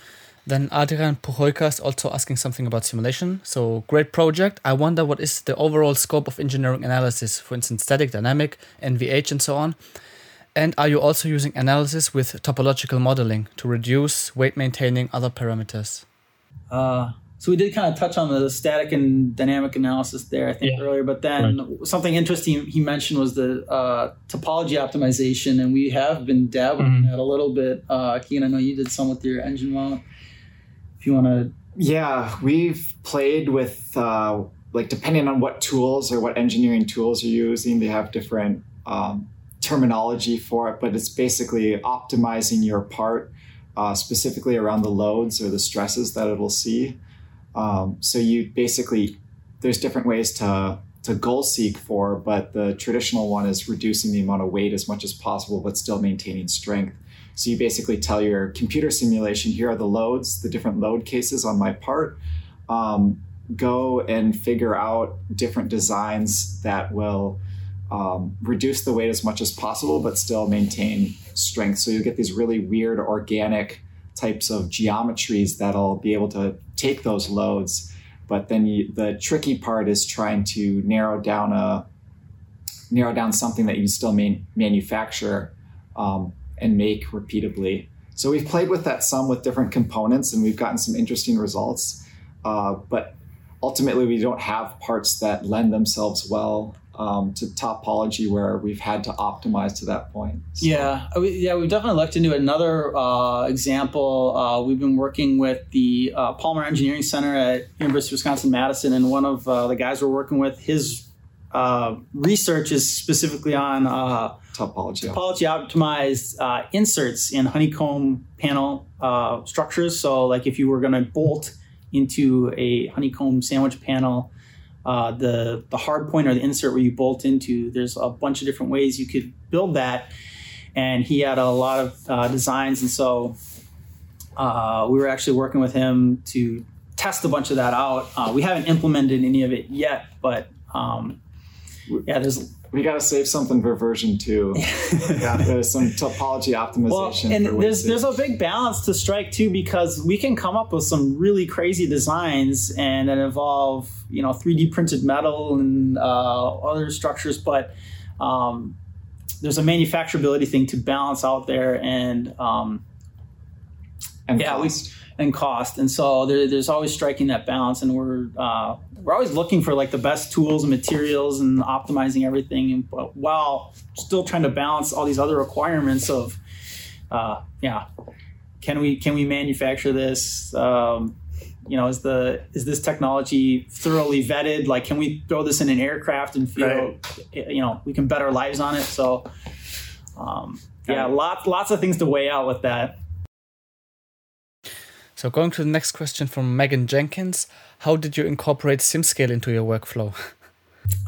Then Adrian Pujoika is also asking something about simulation. So great project. I wonder what is the overall scope of engineering analysis, for instance, static, dynamic, NVH, and so on. And are you also using analysis with topological modeling to reduce weight maintaining other parameters? Uh, so we did kind of touch on the static and dynamic analysis there, I think yeah. earlier. But then right. something interesting he mentioned was the uh, topology optimization, and we have been dabbling mm-hmm. that a little bit. Uh, Keegan, I know you did some with your engine mount. If you want to, yeah, we've played with uh, like depending on what tools or what engineering tools you're using, they have different um, terminology for it, but it's basically optimizing your part uh, specifically around the loads or the stresses that it'll see. Um, so you basically there's different ways to to goal seek for, but the traditional one is reducing the amount of weight as much as possible, but still maintaining strength. So you basically tell your computer simulation, here are the loads, the different load cases on my part. Um, go and figure out different designs that will um, reduce the weight as much as possible, but still maintain strength. So you'll get these really weird organic types of geometries that'll be able to take those loads. But then you, the tricky part is trying to narrow down a narrow down something that you still man, manufacture um, and make repeatably. So we've played with that some with different components, and we've gotten some interesting results. Uh, but ultimately, we don't have parts that lend themselves well um, to topology where we've had to optimize to that point. So. Yeah, uh, yeah, we've definitely looked into another uh, example. Uh, we've been working with the uh, Palmer Engineering Center at University of Wisconsin Madison, and one of uh, the guys we're working with, his uh, research is specifically on topology, topology optimized inserts in honeycomb panel structures. So, like if you were going to bolt into a honeycomb sandwich panel uh, the the hard point or the insert where you bolt into. There's a bunch of different ways you could build that, and he had a lot of uh, designs, and so uh, we were actually working with him to test a bunch of that out. Uh, we haven't implemented any of it yet, but um, yeah, there's we got to save something for version two. [laughs] yeah, there's some topology optimization. Well, and there's there's a big balance to strike too because we can come up with some really crazy designs and that involve you know 3D printed metal and uh, other structures, but um, there's a manufacturability thing to balance out there and um, and yeah, cost. And cost, and so there, there's always striking that balance, and we're uh, we're always looking for like the best tools and materials and optimizing everything, and but while still trying to balance all these other requirements of, uh, yeah, can we can we manufacture this? Um, you know, is the is this technology thoroughly vetted? Like, can we throw this in an aircraft and feel, right. you know, we can bet our lives on it? So, um, yeah, lots lots of things to weigh out with that. So going to the next question from Megan Jenkins, how did you incorporate SimScale into your workflow?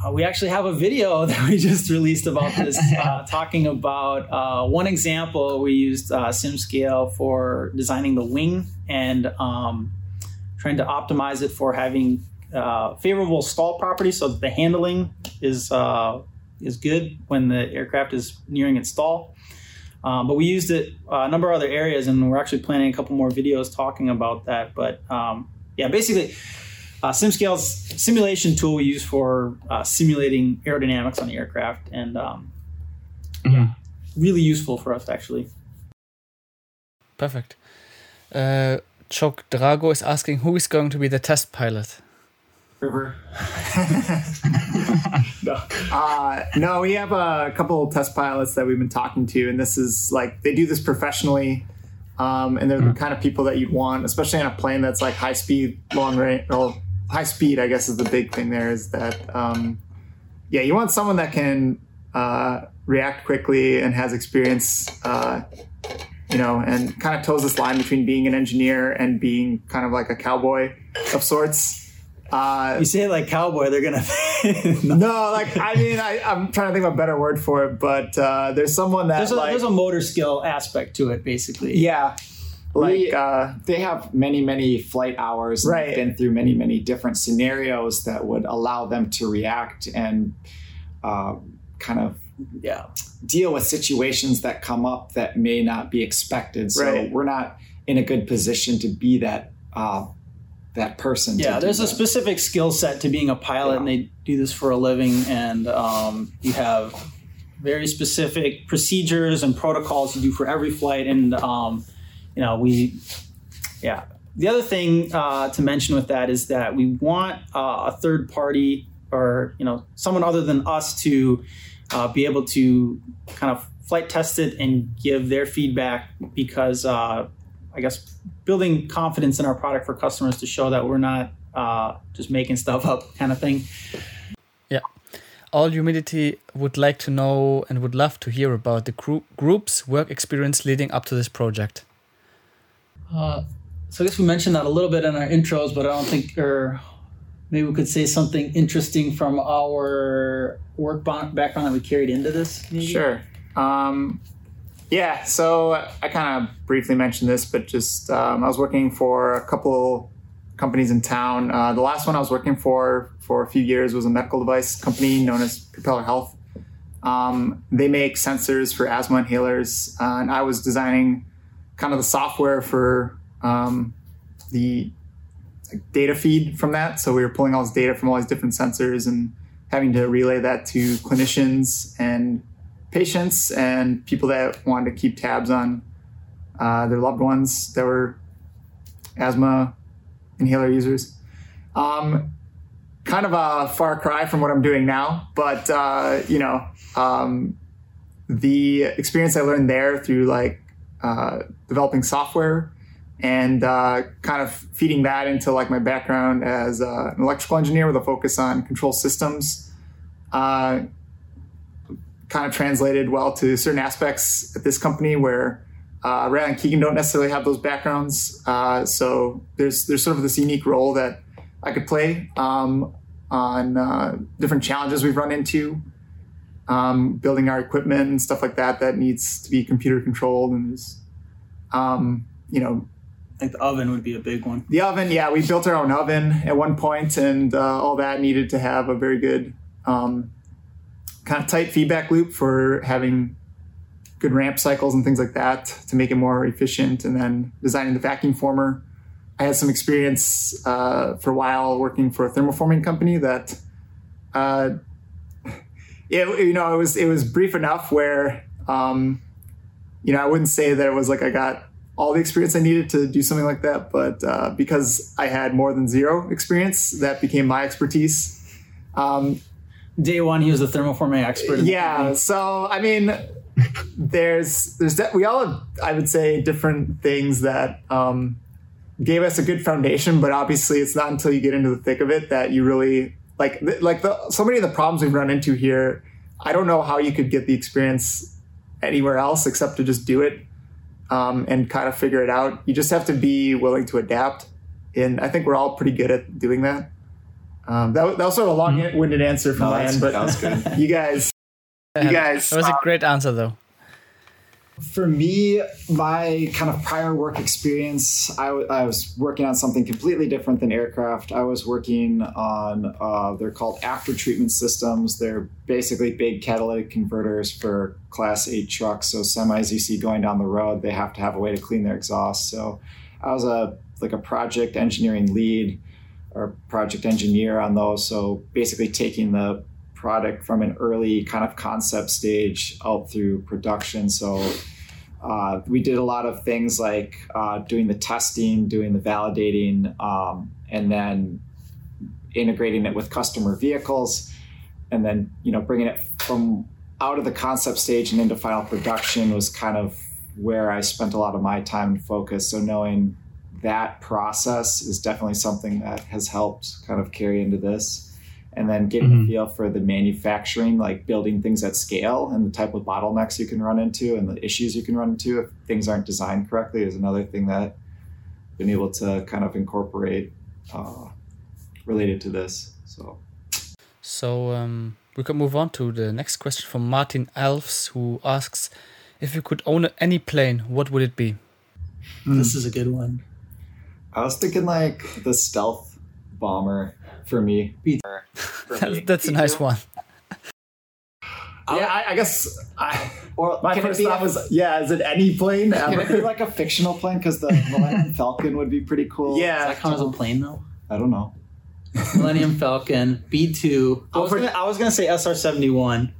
Uh, we actually have a video [laughs] that we just released about this, uh, talking about uh, one example. We used uh, SimScale for designing the wing and um, trying to optimize it for having uh, favorable stall properties, so that the handling is uh, is good when the aircraft is nearing its stall. Um, but we used it uh, a number of other areas, and we're actually planning a couple more videos talking about that. But um, yeah, basically, uh, SimScale's simulation tool we use for uh, simulating aerodynamics on the aircraft, and um, mm-hmm. yeah, really useful for us actually. Perfect. Uh, Drago is asking who is going to be the test pilot. River. [laughs] no. Uh, no, we have a couple of test pilots that we've been talking to, and this is like they do this professionally, um, and they're mm-hmm. the kind of people that you'd want, especially on a plane that's like high speed, long range, or high speed. I guess is the big thing there is that, um, yeah, you want someone that can uh, react quickly and has experience. Uh, you know, and kind of toes this line between being an engineer and being kind of like a cowboy of sorts. Uh, you say it like cowboy, they're gonna. [laughs] no, like I mean, I, am trying to think of a better word for it, but uh, there's someone that there's a, like, there's a motor skill aspect to it, basically. Yeah, like we, uh, they have many many flight hours, right? Been through many many different scenarios that would allow them to react and uh, kind of yeah deal with situations that come up that may not be expected. So right. we're not in a good position to be that uh, that person. Yeah, there's a specific skill set to being a pilot, yeah. and they do this for a living. And um, you have very specific procedures and protocols you do for every flight. And um, you know, we, yeah. The other thing uh, to mention with that is that we want uh, a third party or you know someone other than us to uh, be able to kind of flight test it and give their feedback because uh, I guess building confidence in our product for customers to show that we're not uh, just making stuff up kind of thing. Yeah. All Humidity would like to know and would love to hear about the group, group's work experience leading up to this project. Uh, so I guess we mentioned that a little bit in our intros, but I don't think, or maybe we could say something interesting from our work background that we carried into this. Maybe? Sure. Um, yeah, so I kind of briefly mentioned this, but just um, I was working for a couple companies in town. Uh, the last one I was working for for a few years was a medical device company known as Propeller Health. Um, they make sensors for asthma inhalers, uh, and I was designing kind of the software for um, the data feed from that. So we were pulling all this data from all these different sensors and having to relay that to clinicians and patients and people that wanted to keep tabs on uh, their loved ones that were asthma inhaler users. Um, kind of a far cry from what I'm doing now, but uh, you know, um, the experience I learned there through like uh, developing software and uh, kind of feeding that into like my background as uh, an electrical engineer with a focus on control systems uh, kind of translated well to certain aspects at this company where uh, Riley and Keegan don't necessarily have those backgrounds. Uh, so there's there's sort of this unique role that I could play um, on uh, different challenges we've run into, um, building our equipment and stuff like that that needs to be computer controlled and is, um, you know. I think the oven would be a big one. The oven, yeah, we built our own oven at one point, and uh, all that needed to have a very good um, kind of tight feedback loop for having good ramp cycles and things like that to make it more efficient. And then designing the vacuum former. I had some experience uh, for a while working for a thermoforming company that, uh, [laughs] it, you know, it was it was brief enough where, um, you know, I wouldn't say that it was like I got all the experience I needed to do something like that, but uh, because I had more than zero experience, that became my expertise. Um, day one he was a thermoforming expert. Yeah. So I mean, there's there's de- we all have I would say different things that um, gave us a good foundation, but obviously it's not until you get into the thick of it that you really like like the so many of the problems we've run into here. I don't know how you could get the experience anywhere else except to just do it um, and kind of figure it out. You just have to be willing to adapt, and I think we're all pretty good at doing that. Um, that, that was sort of a long-winded answer from no, my end, but that was good. [laughs] you guys, you guys, that was a great answer, though. For me, my kind of prior work experience, I, w- I was working on something completely different than aircraft. I was working on, uh, they're called after treatment systems. They're basically big catalytic converters for Class 8 trucks. So semis you see going down the road, they have to have a way to clean their exhaust. So I was a like a project engineering lead or project engineer on those. So basically taking the product from an early kind of concept stage out through production. So uh, we did a lot of things like uh, doing the testing, doing the validating, um, and then integrating it with customer vehicles, and then you know bringing it from out of the concept stage and into final production was kind of where I spent a lot of my time and focus. So knowing that process is definitely something that has helped kind of carry into this and then getting mm-hmm. a feel for the manufacturing, like building things at scale and the type of bottlenecks you can run into and the issues you can run into if things aren't designed correctly is another thing that I've been able to kind of incorporate uh, related to this. So, so um, we can move on to the next question from Martin Alves, who asks, "If you could own any plane, what would it be?" This is a good one. I was thinking like the stealth bomber for me. For that's, me. that's a nice one. Yeah, I, I guess I, or my first thought was, yeah, is it any plane ever? Can it be like a fictional plane? Because the Millennium [laughs] Falcon would be pretty cool. Yeah, Does that count as a plane though? I don't know. Millennium [laughs] Falcon, B two. I was gonna, I was gonna say SR seventy one.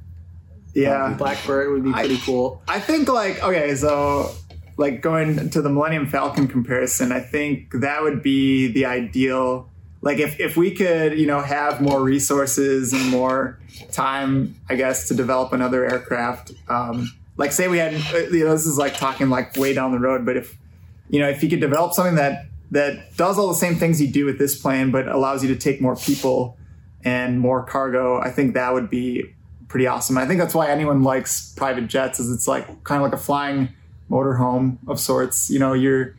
Yeah, Blackbird would be pretty I, cool. I think like okay, so like going to the Millennium Falcon comparison, I think that would be the ideal. Like if, if we could you know have more resources and more time i guess to develop another aircraft um, like say we had you know this is like talking like way down the road but if you know if you could develop something that that does all the same things you do with this plane but allows you to take more people and more cargo i think that would be pretty awesome. I think that's why anyone likes private jets is it's like kind of like a flying motorhome of sorts you know you're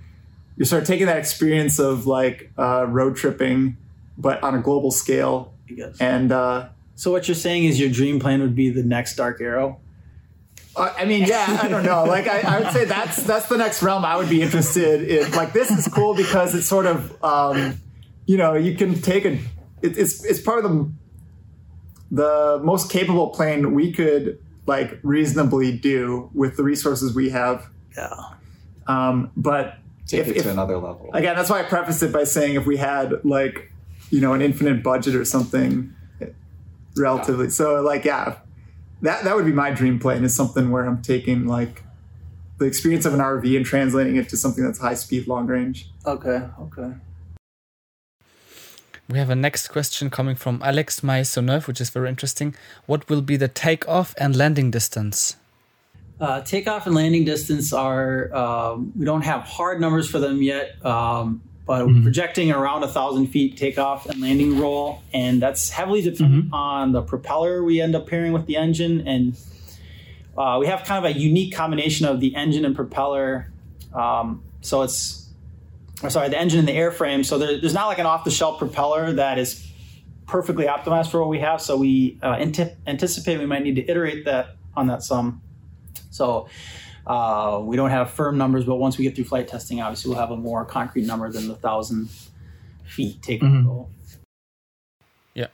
you start taking that experience of like uh, road tripping, but on a global scale. And uh, so, what you're saying is your dream plane would be the next Dark Aero. Uh, I mean, yeah, I don't know. Like, I, I, would say that's that's the next realm I would be interested in. Like, this is cool because it's sort of, um, you know, you can take a. It, it's it's part of the the most capable plane we could like reasonably do with the resources we have. Yeah. Um, but take if, it to if, another level. Again, that's why I prefaced it by saying if we had like, you know, an infinite budget or something, relatively. Yeah. So like, yeah, that that would be my dream plane is something where I'm taking like the experience of an RV and translating it to something that's high speed, long range. Okay. Okay. We have a next question coming from Alex Maisonneuve, which is very interesting. What will be the takeoff and landing distance? Uh, takeoff and landing distance are um, we don't have hard numbers for them yet, um, but mm-hmm. we're projecting around a thousand feet takeoff and landing roll, and that's heavily dependent mm-hmm. on the propeller we end up pairing with the engine, and uh, we have kind of a unique combination of the engine and propeller. Um, so it's I'm sorry, the engine and the airframe. So there, there's not like an off-the-shelf propeller that is perfectly optimized for what we have. So we uh, anticipate we might need to iterate that on that some. So uh, we don't have firm numbers, but once we get through flight testing, obviously we'll have a more concrete number than the thousand feet takeoff mm-hmm. Yeah,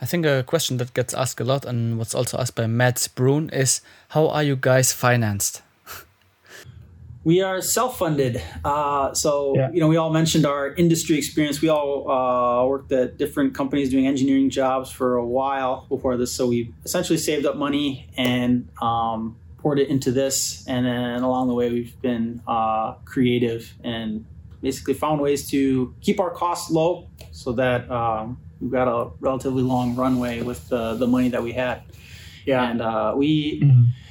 I think a question that gets asked a lot and what's also asked by Matt Brun is how are you guys financed? [laughs] We are self-funded. Uh, so yeah. you know, we all mentioned our industry experience. We all uh, worked at different companies doing engineering jobs for a while before this. So we essentially saved up money and um, poured it into this, and then along the way we've been uh, creative and basically found ways to keep our costs low, so that um, we've got a relatively long runway with the the money that we had. Yeah, and uh, we. Mm-hmm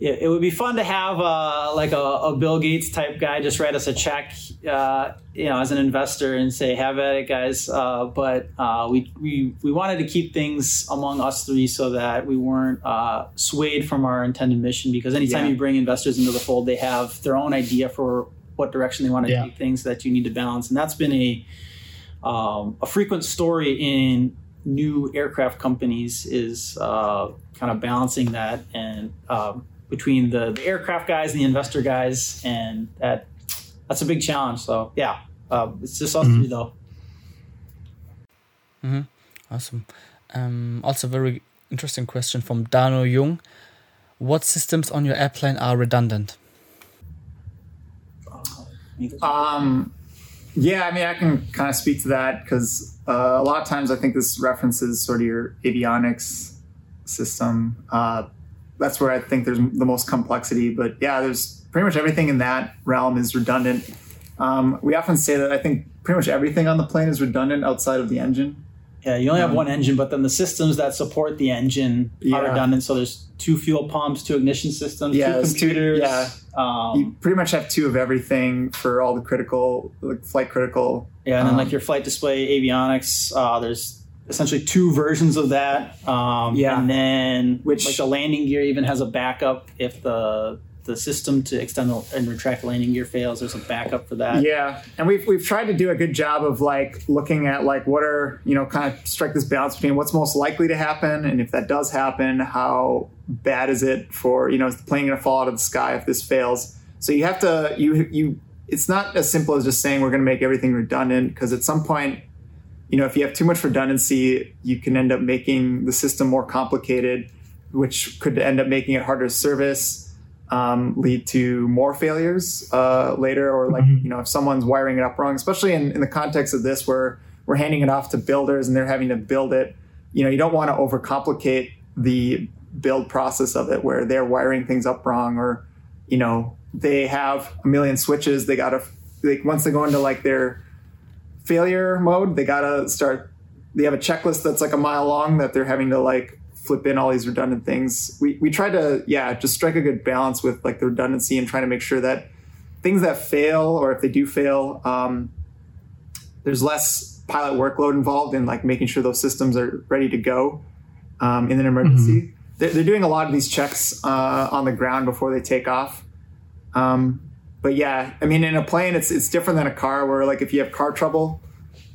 it, it would be fun to have uh, like a, a, Bill Gates type guy just write us a check, uh, you know, as an investor and say, "Have at it, guys." Uh, but uh, we we we wanted to keep things among us three so that we weren't uh, swayed from our intended mission. Because anytime yeah. you bring investors into the fold, they have their own idea for what direction they want to yeah. take things that you need to balance, and that's been a um, a frequent story in new aircraft companies is uh, kind of balancing that and um, between the, the aircraft guys and the investor guys, and that that's a big challenge. So yeah, uh, it's just us mm-hmm. three though. Mm-hmm. Awesome. Um, also, very interesting question from Dano Jung. What systems on your airplane are redundant? Um, yeah, I mean, I can kind of speak to that because uh, a lot of times I think this references sort of your avionics system. Uh, that's where I think there's the most complexity. But yeah, there's pretty much everything in that realm is redundant. Um, we often say that I think pretty much everything on the plane is redundant outside of the engine. Yeah, you only have one engine, but then the systems that support the engine yeah. are redundant. So there's two fuel pumps, two ignition systems, yeah, two computers. Two, yeah, um, you pretty much have two of everything for all the critical, like flight critical. Yeah, and then um, like your flight display avionics. Uh, there's essentially two versions of that. Um, yeah, and then which like the landing gear even has a backup if the the system to extend and retract the landing gear fails, there's a backup for that. Yeah, and we've we've tried to do a good job of like looking at like what are you know kind of strike this balance between what's most likely to happen, and if that does happen, how bad is it for you know is the plane going to fall out of the sky if this fails? So you have to you you. It's not as simple as just saying we're going to make everything redundant because at some point you know, if you have too much redundancy, you can end up making the system more complicated, which could end up making it harder to service um, lead to more failures uh, later, or like mm-hmm. you know if someone's wiring it up wrong, especially in, in the context of this where we're handing it off to builders and they're having to build it. You know, you don't want to overcomplicate the build process of it where they're wiring things up wrong, or you know they have a million switches. They gotta like once they go into like their failure mode, they gotta start. They have a checklist that's like a mile long that they're having to like flip in all these redundant things. We we try to yeah just strike a good balance with like the redundancy and trying to make sure that things that fail or if they do fail, um, there's less pilot workload involved in like making sure those systems are ready to go um, in an emergency. Mm-hmm. They're, they're, doing a lot of these checks uh, on the ground before they take off. Um, but yeah, I mean, in a plane, it's it's different than a car where like if you have car trouble,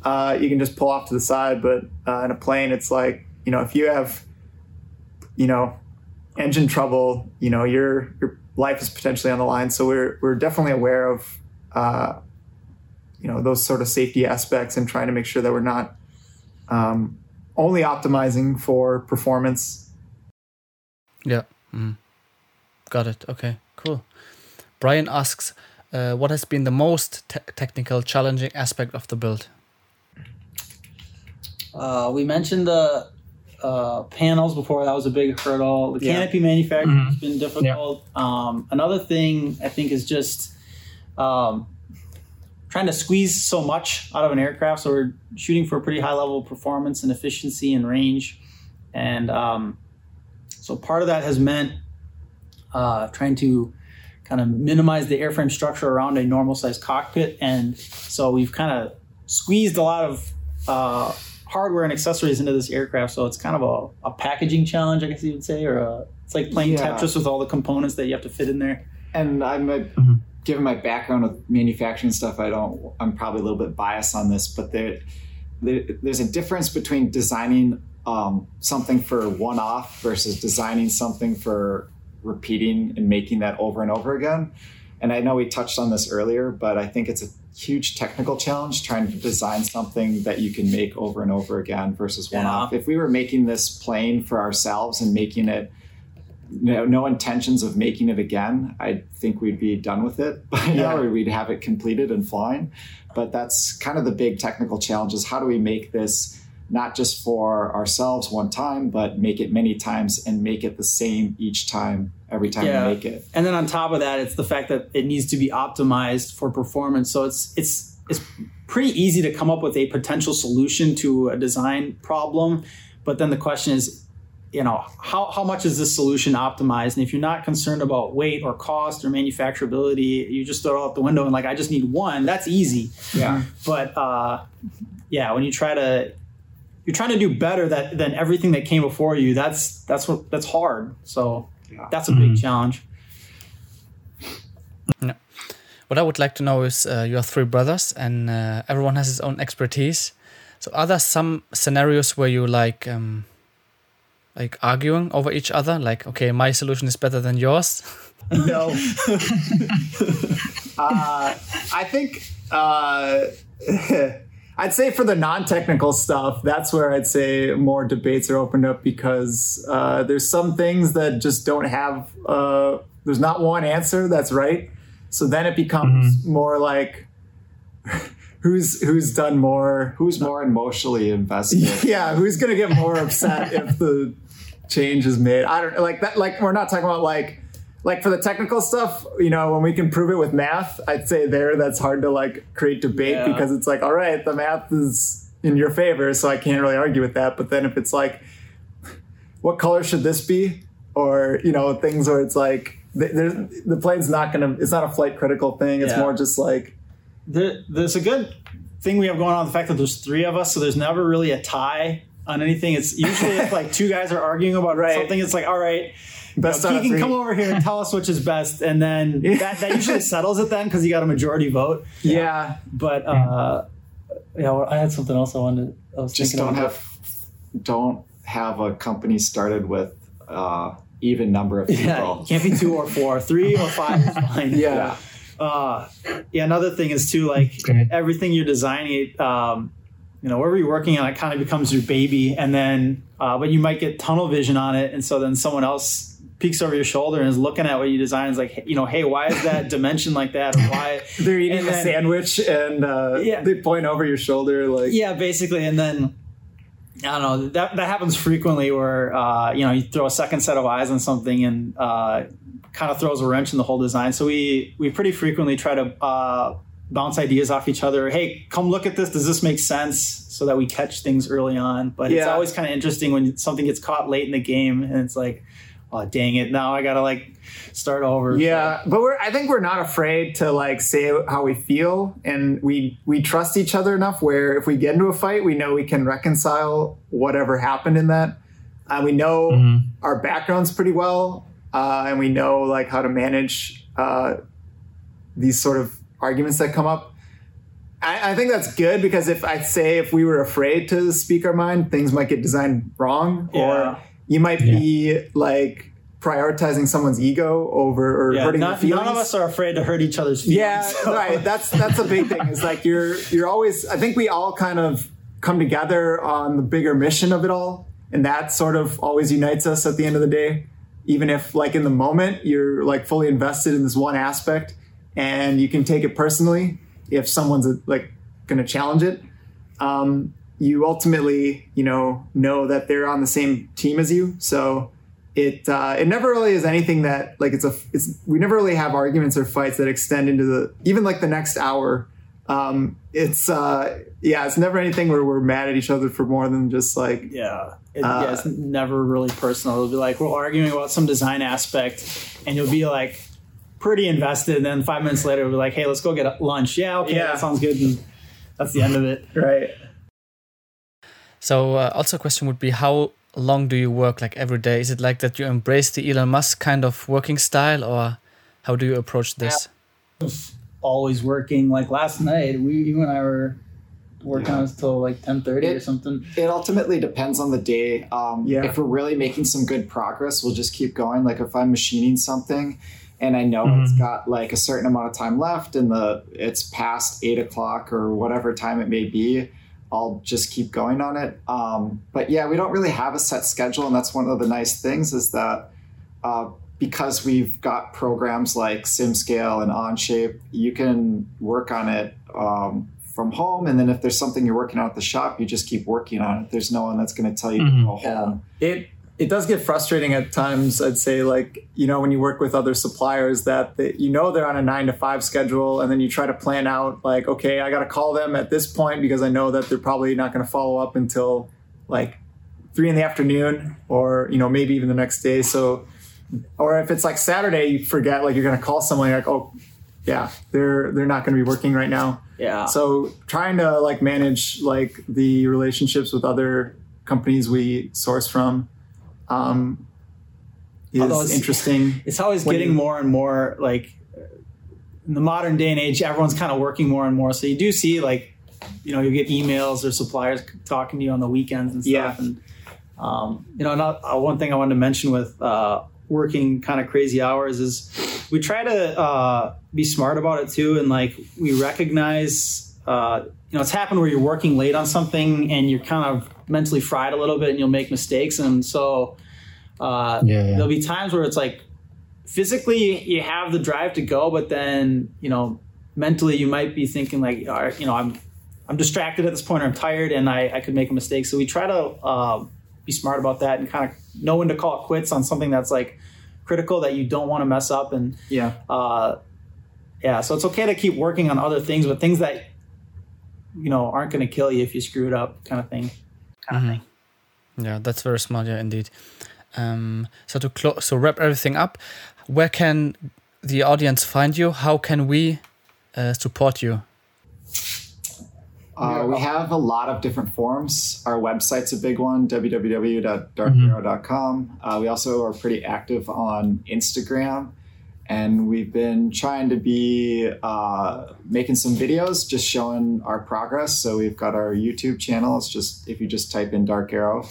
uh, you can just pull off to the side. But uh, in a plane, it's like you know if you have you know, engine trouble, you know, your your life is potentially on the line. So we're we're definitely aware of uh, you know those sort of safety aspects and trying to make sure that we're not um, only optimizing for performance. Yeah. Mm. Got it. Okay. Cool. Brian asks, uh, what has been the most te- technical challenging aspect of the build? Uh, we mentioned the uh, panels before that was a big hurdle. The canopy manufacturing mm-hmm. has been difficult. Yeah. Um, another thing I think is just um, trying to squeeze so much out of an aircraft. So we're shooting for a pretty high level of performance and efficiency and range, and um, so part of that has meant uh, trying to kind of minimize the airframe structure around a normal sized cockpit, and so we've kind of squeezed a lot of uh, hardware and accessories into this aircraft. So it's kind of a, a packaging challenge, I guess you would say, or a, it's like playing yeah. Tetris with all the components that you have to fit in there. And I'm a, mm-hmm. given my background with manufacturing stuff, I don't. I'm probably a little bit biased on this, but there, there there's a difference between designing um, something for one-off versus designing something for repeating and making that over and over again. And I know we touched on this earlier, but I think it's a huge technical challenge trying to design something that you can make over and over again versus one off. If we were making this plane for ourselves and making it no, no intentions of making it again, I think we'd be done with it [laughs] by yeah. now, or we'd have it completed and flying. But that's kind of the big technical challenge: is how do we make this not just for ourselves one time, but make it many times and make it the same each time every time yeah. you make it. And then on top of that, it's the fact that it needs to be optimized for performance. So it's it's it's pretty easy to come up with a potential solution to a design problem, but then the question is, you know, how how much is this solution optimized? And if you're not concerned about weight or cost or manufacturability, you just throw it out the window and like I just need one. That's easy. Yeah. But uh, yeah, when you try to you're trying to do better that than everything that came before you. That's that's what that's hard. So yeah. that's a big mm-hmm. challenge. Yeah. What I would like to know is uh, you have three brothers, and uh, everyone has his own expertise. So, are there some scenarios where you like um, like arguing over each other? Like, okay, my solution is better than yours. [laughs] No. [laughs] uh, I think uh, [laughs] I'd say for the non-technical stuff, that's where I'd say more debates are opened up because uh, there's some things that just don't have. Uh, there's not one answer that's right. So then it becomes mm-hmm. more like who's who's done more, who's more emotionally invested. [laughs] Yeah, who's gonna get more upset if the change is made. I don't like that. Like we're not talking about like like for the technical stuff, you know, when we can prove it with math, I'd say there that's hard to like create debate yeah. because it's like, all right, the math is in your favor, so I can't really argue with that. But then if it's like, what color should this be, or you know, things where it's like, the plane's not gonna, it's not a flight critical thing. It's yeah. more just like, there, there's a good thing we have going on the fact that there's three of us, so there's never really a tie on anything. It's usually if like two guys are arguing about right. something, it's like, all right Best you know, can come over here and tell us which is best, and then [laughs] that, that usually settles it then because you got a majority vote. Yeah, but uh, yeah, well, I had something else I wanted. I was just don't have don't have a company started with uh, even number of [laughs] people. Yeah, can't be two or four, three or five is [laughs] fine. yeah. yeah. Uh, yeah, another thing is too like okay. everything you're designing. Um, you know, wherever you're working on, it kind of becomes your baby, and then, uh, but you might get tunnel vision on it, and so then someone else peeks over your shoulder and is looking at what you design. Is like, you know, hey, why is that [laughs] dimension like that? Or why [laughs] they're eating then, a sandwich and uh, yeah. they point over your shoulder, like yeah, basically. And then I don't know that that happens frequently where uh, you know you throw a second set of eyes on something and uh, kind of throws a wrench in the whole design. So we we pretty frequently try to uh, bounce ideas off each other. Hey, come look at this. Does this make sense? So that we catch things early on. But yeah. it's always kind of interesting when something gets caught late in the game and it's like, oh dang it now i gotta like start over yeah but we're i think we're not afraid to like say how we feel and we we trust each other enough where if we get into a fight we know we can reconcile whatever happened in that uh, we know mm-hmm. our backgrounds pretty well uh, and we know like how to manage uh, these sort of arguments that come up I, I think that's good because if I say if we were afraid to speak our mind, things might get designed wrong, yeah. or you might yeah. be like prioritizing someone's ego over or yeah, hurting not, feelings. None of us are afraid to hurt each other's feelings. Yeah, so. right. That's that's a big thing. Is like you're you're always. I think we all kind of come together on the bigger mission of it all, and that sort of always unites us at the end of the day. Even if like in the moment you're like fully invested in this one aspect, and you can take it personally if someone's like going to challenge it. Um, you ultimately, you know, know that they're on the same team as you. So it uh, it never really is anything that like it's a it's we never really have arguments or fights that extend into the even like the next hour. Um, it's uh, yeah, it's never anything where we're mad at each other for more than just like yeah, it, uh, yeah, it's never really personal. It'll be like we're arguing about some design aspect, and you'll be like pretty invested, and then five minutes later we'll be like, hey, let's go get lunch. Yeah, okay, yeah. that sounds good. And that's the end of it. right. So uh, also a question would be how long do you work like every day? Is it like that you embrace the Elon Musk kind of working style or how do you approach this? Yeah. Always working. Like last night, we you and I were working yeah. on this till like 10.30 or something. It ultimately depends on the day. Um, yeah. If we're really making some good progress, we'll just keep going. Like if I'm machining something and I know mm-hmm. it's got like a certain amount of time left and the it's past eight o'clock or whatever time it may be, I'll just keep going on it. Um, but yeah, we don't really have a set schedule, and that's one of the nice things is that uh, because we've got programs like SimScale and OnShape, you can work on it um, from home, and then if there's something you're working on at the shop, you just keep working on it. There's no one that's going to tell you mm-hmm. to go home. It it does get frustrating at times. I'd say, like you know, when you work with other suppliers, that they, you know they're on a nine to five schedule, and then you try to plan out, like, okay, I got to call them at this point because I know that they're probably not going to follow up until like three in the afternoon, or you know, maybe even the next day. So, or if it's like Saturday, you forget, like you're going to call someone, you're like, oh, yeah, they're they're not going to be working right now. Yeah. So trying to like manage like the relationships with other companies we source from um, is it's, interesting. [laughs] It's always getting you, more and more like in the modern day and age, everyone's kind of working more and more. So you do see like, you know, you get emails or suppliers talking to you on the weekends and stuff. Yeah. And Um, you know, not, uh, one thing I wanted to mention with uh, working kind of crazy hours is we try to uh, be smart about it too, and like we recognize, uh, you know, it's happened where you're working late on something and you're kind of mentally fried a little bit, and you'll make mistakes, and so uh, yeah, yeah. there'll be times where it's like physically you have the drive to go, but then you know mentally you might be thinking like, you know, I'm I'm distracted at this point, or I'm tired, and I, I could make a mistake. So we try to uh, be smart about that and kind of know when to call it quits on something that's like critical that you don't want to mess up. And yeah, uh, yeah. So it's okay to keep working on other things, but things that you know aren't going to kill you if you screw it up, kind of thing. Kind mm-hmm. of thing. Yeah, that's very smart. Yeah, indeed. Um, so to close, so wrap everything up, where can the audience find you? How can we uh, support you? Uh, we have a lot of different forms. Our website's a big one, www.darkaero.com. Mm-hmm. Uh, we also are pretty active on Instagram, and we've been trying to be uh, making some videos just showing our progress. So we've got our YouTube channel. It's just if you just type in Dark Aero,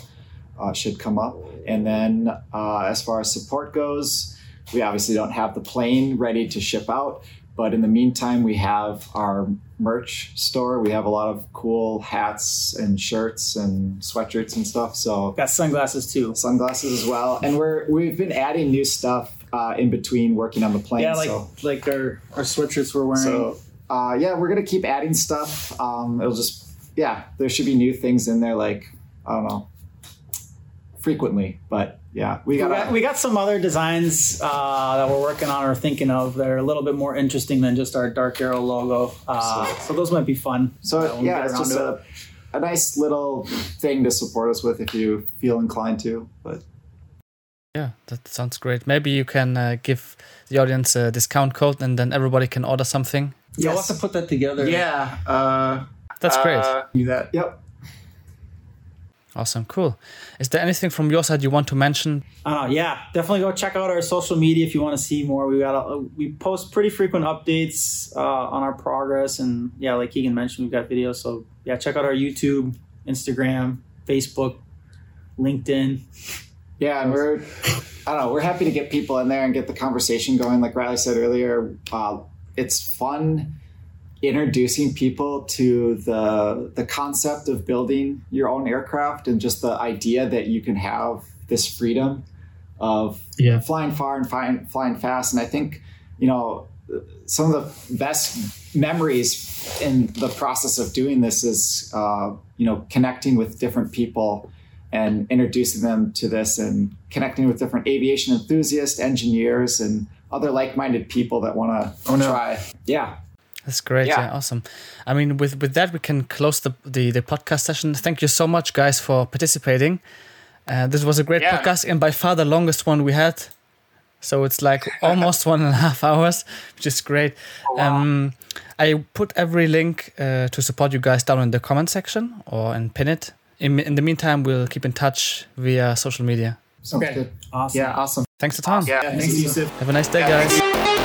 uh, should come up. And then uh, as far as support goes, we obviously don't have the plane ready to ship out, but in the meantime, we have our merch store. We have a lot of cool hats and shirts and sweatshirts and stuff. So got sunglasses too. Sunglasses as well. And we're we've been adding new stuff uh, in between working on the plane. Yeah, like so. like our our sweatshirts we're wearing. So uh, yeah, we're gonna keep adding stuff. Um, it'll just yeah, there should be new things in there. Like I don't know, frequently, but yeah, we got, we got, we got some other designs uh, that we're working on or thinking of that are a little bit more interesting than just our Dark Aero logo. Uh, so, so, those might be fun. So uh, yeah, it's just a, a nice little thing to support us with if you feel inclined to. But yeah, that sounds great. Maybe you can uh, give the audience a discount code, and then everybody can order something. Yeah, yes. we'll have to put that together. Yeah, uh, that's great. do that. Yep. Awesome, cool. Is there anything from your side you want to mention? Uh, yeah, definitely go check out our social media if you want to see more. We got a, we post pretty frequent updates uh, on our progress, and yeah, like Keegan mentioned, we've got videos. So yeah, check out our YouTube, Instagram, Facebook, LinkedIn. Yeah, and we're I don't know, we're happy to get people in there and get the conversation going. Like Riley said earlier, uh, it's fun introducing people to the the concept of building your own aircraft and just the idea that you can have this freedom of yeah. flying far and flying, flying fast. And I think, you know, some of the best memories in the process of doing this is, uh, you know, connecting with different people and introducing them to this and connecting with different aviation enthusiasts, engineers, and other like-minded people that want to oh, no. try. Yeah, that's great. Yeah. yeah. awesome. I mean, with with that, we can close the, the, the podcast session. Thank you so much, guys, for participating. Uh, this was a great yeah. podcast and by far the longest one we had. So it's like [laughs] almost one and a half hours, which is great. Oh, wow. um, I put every link uh, to support you guys down in the comment section or and pin it. In, in the meantime, we'll keep in touch via social media. okay. Awesome. Yeah, awesome. Thanks a ton. Yeah, thanks, Jousef. Have a nice day, yeah, guys.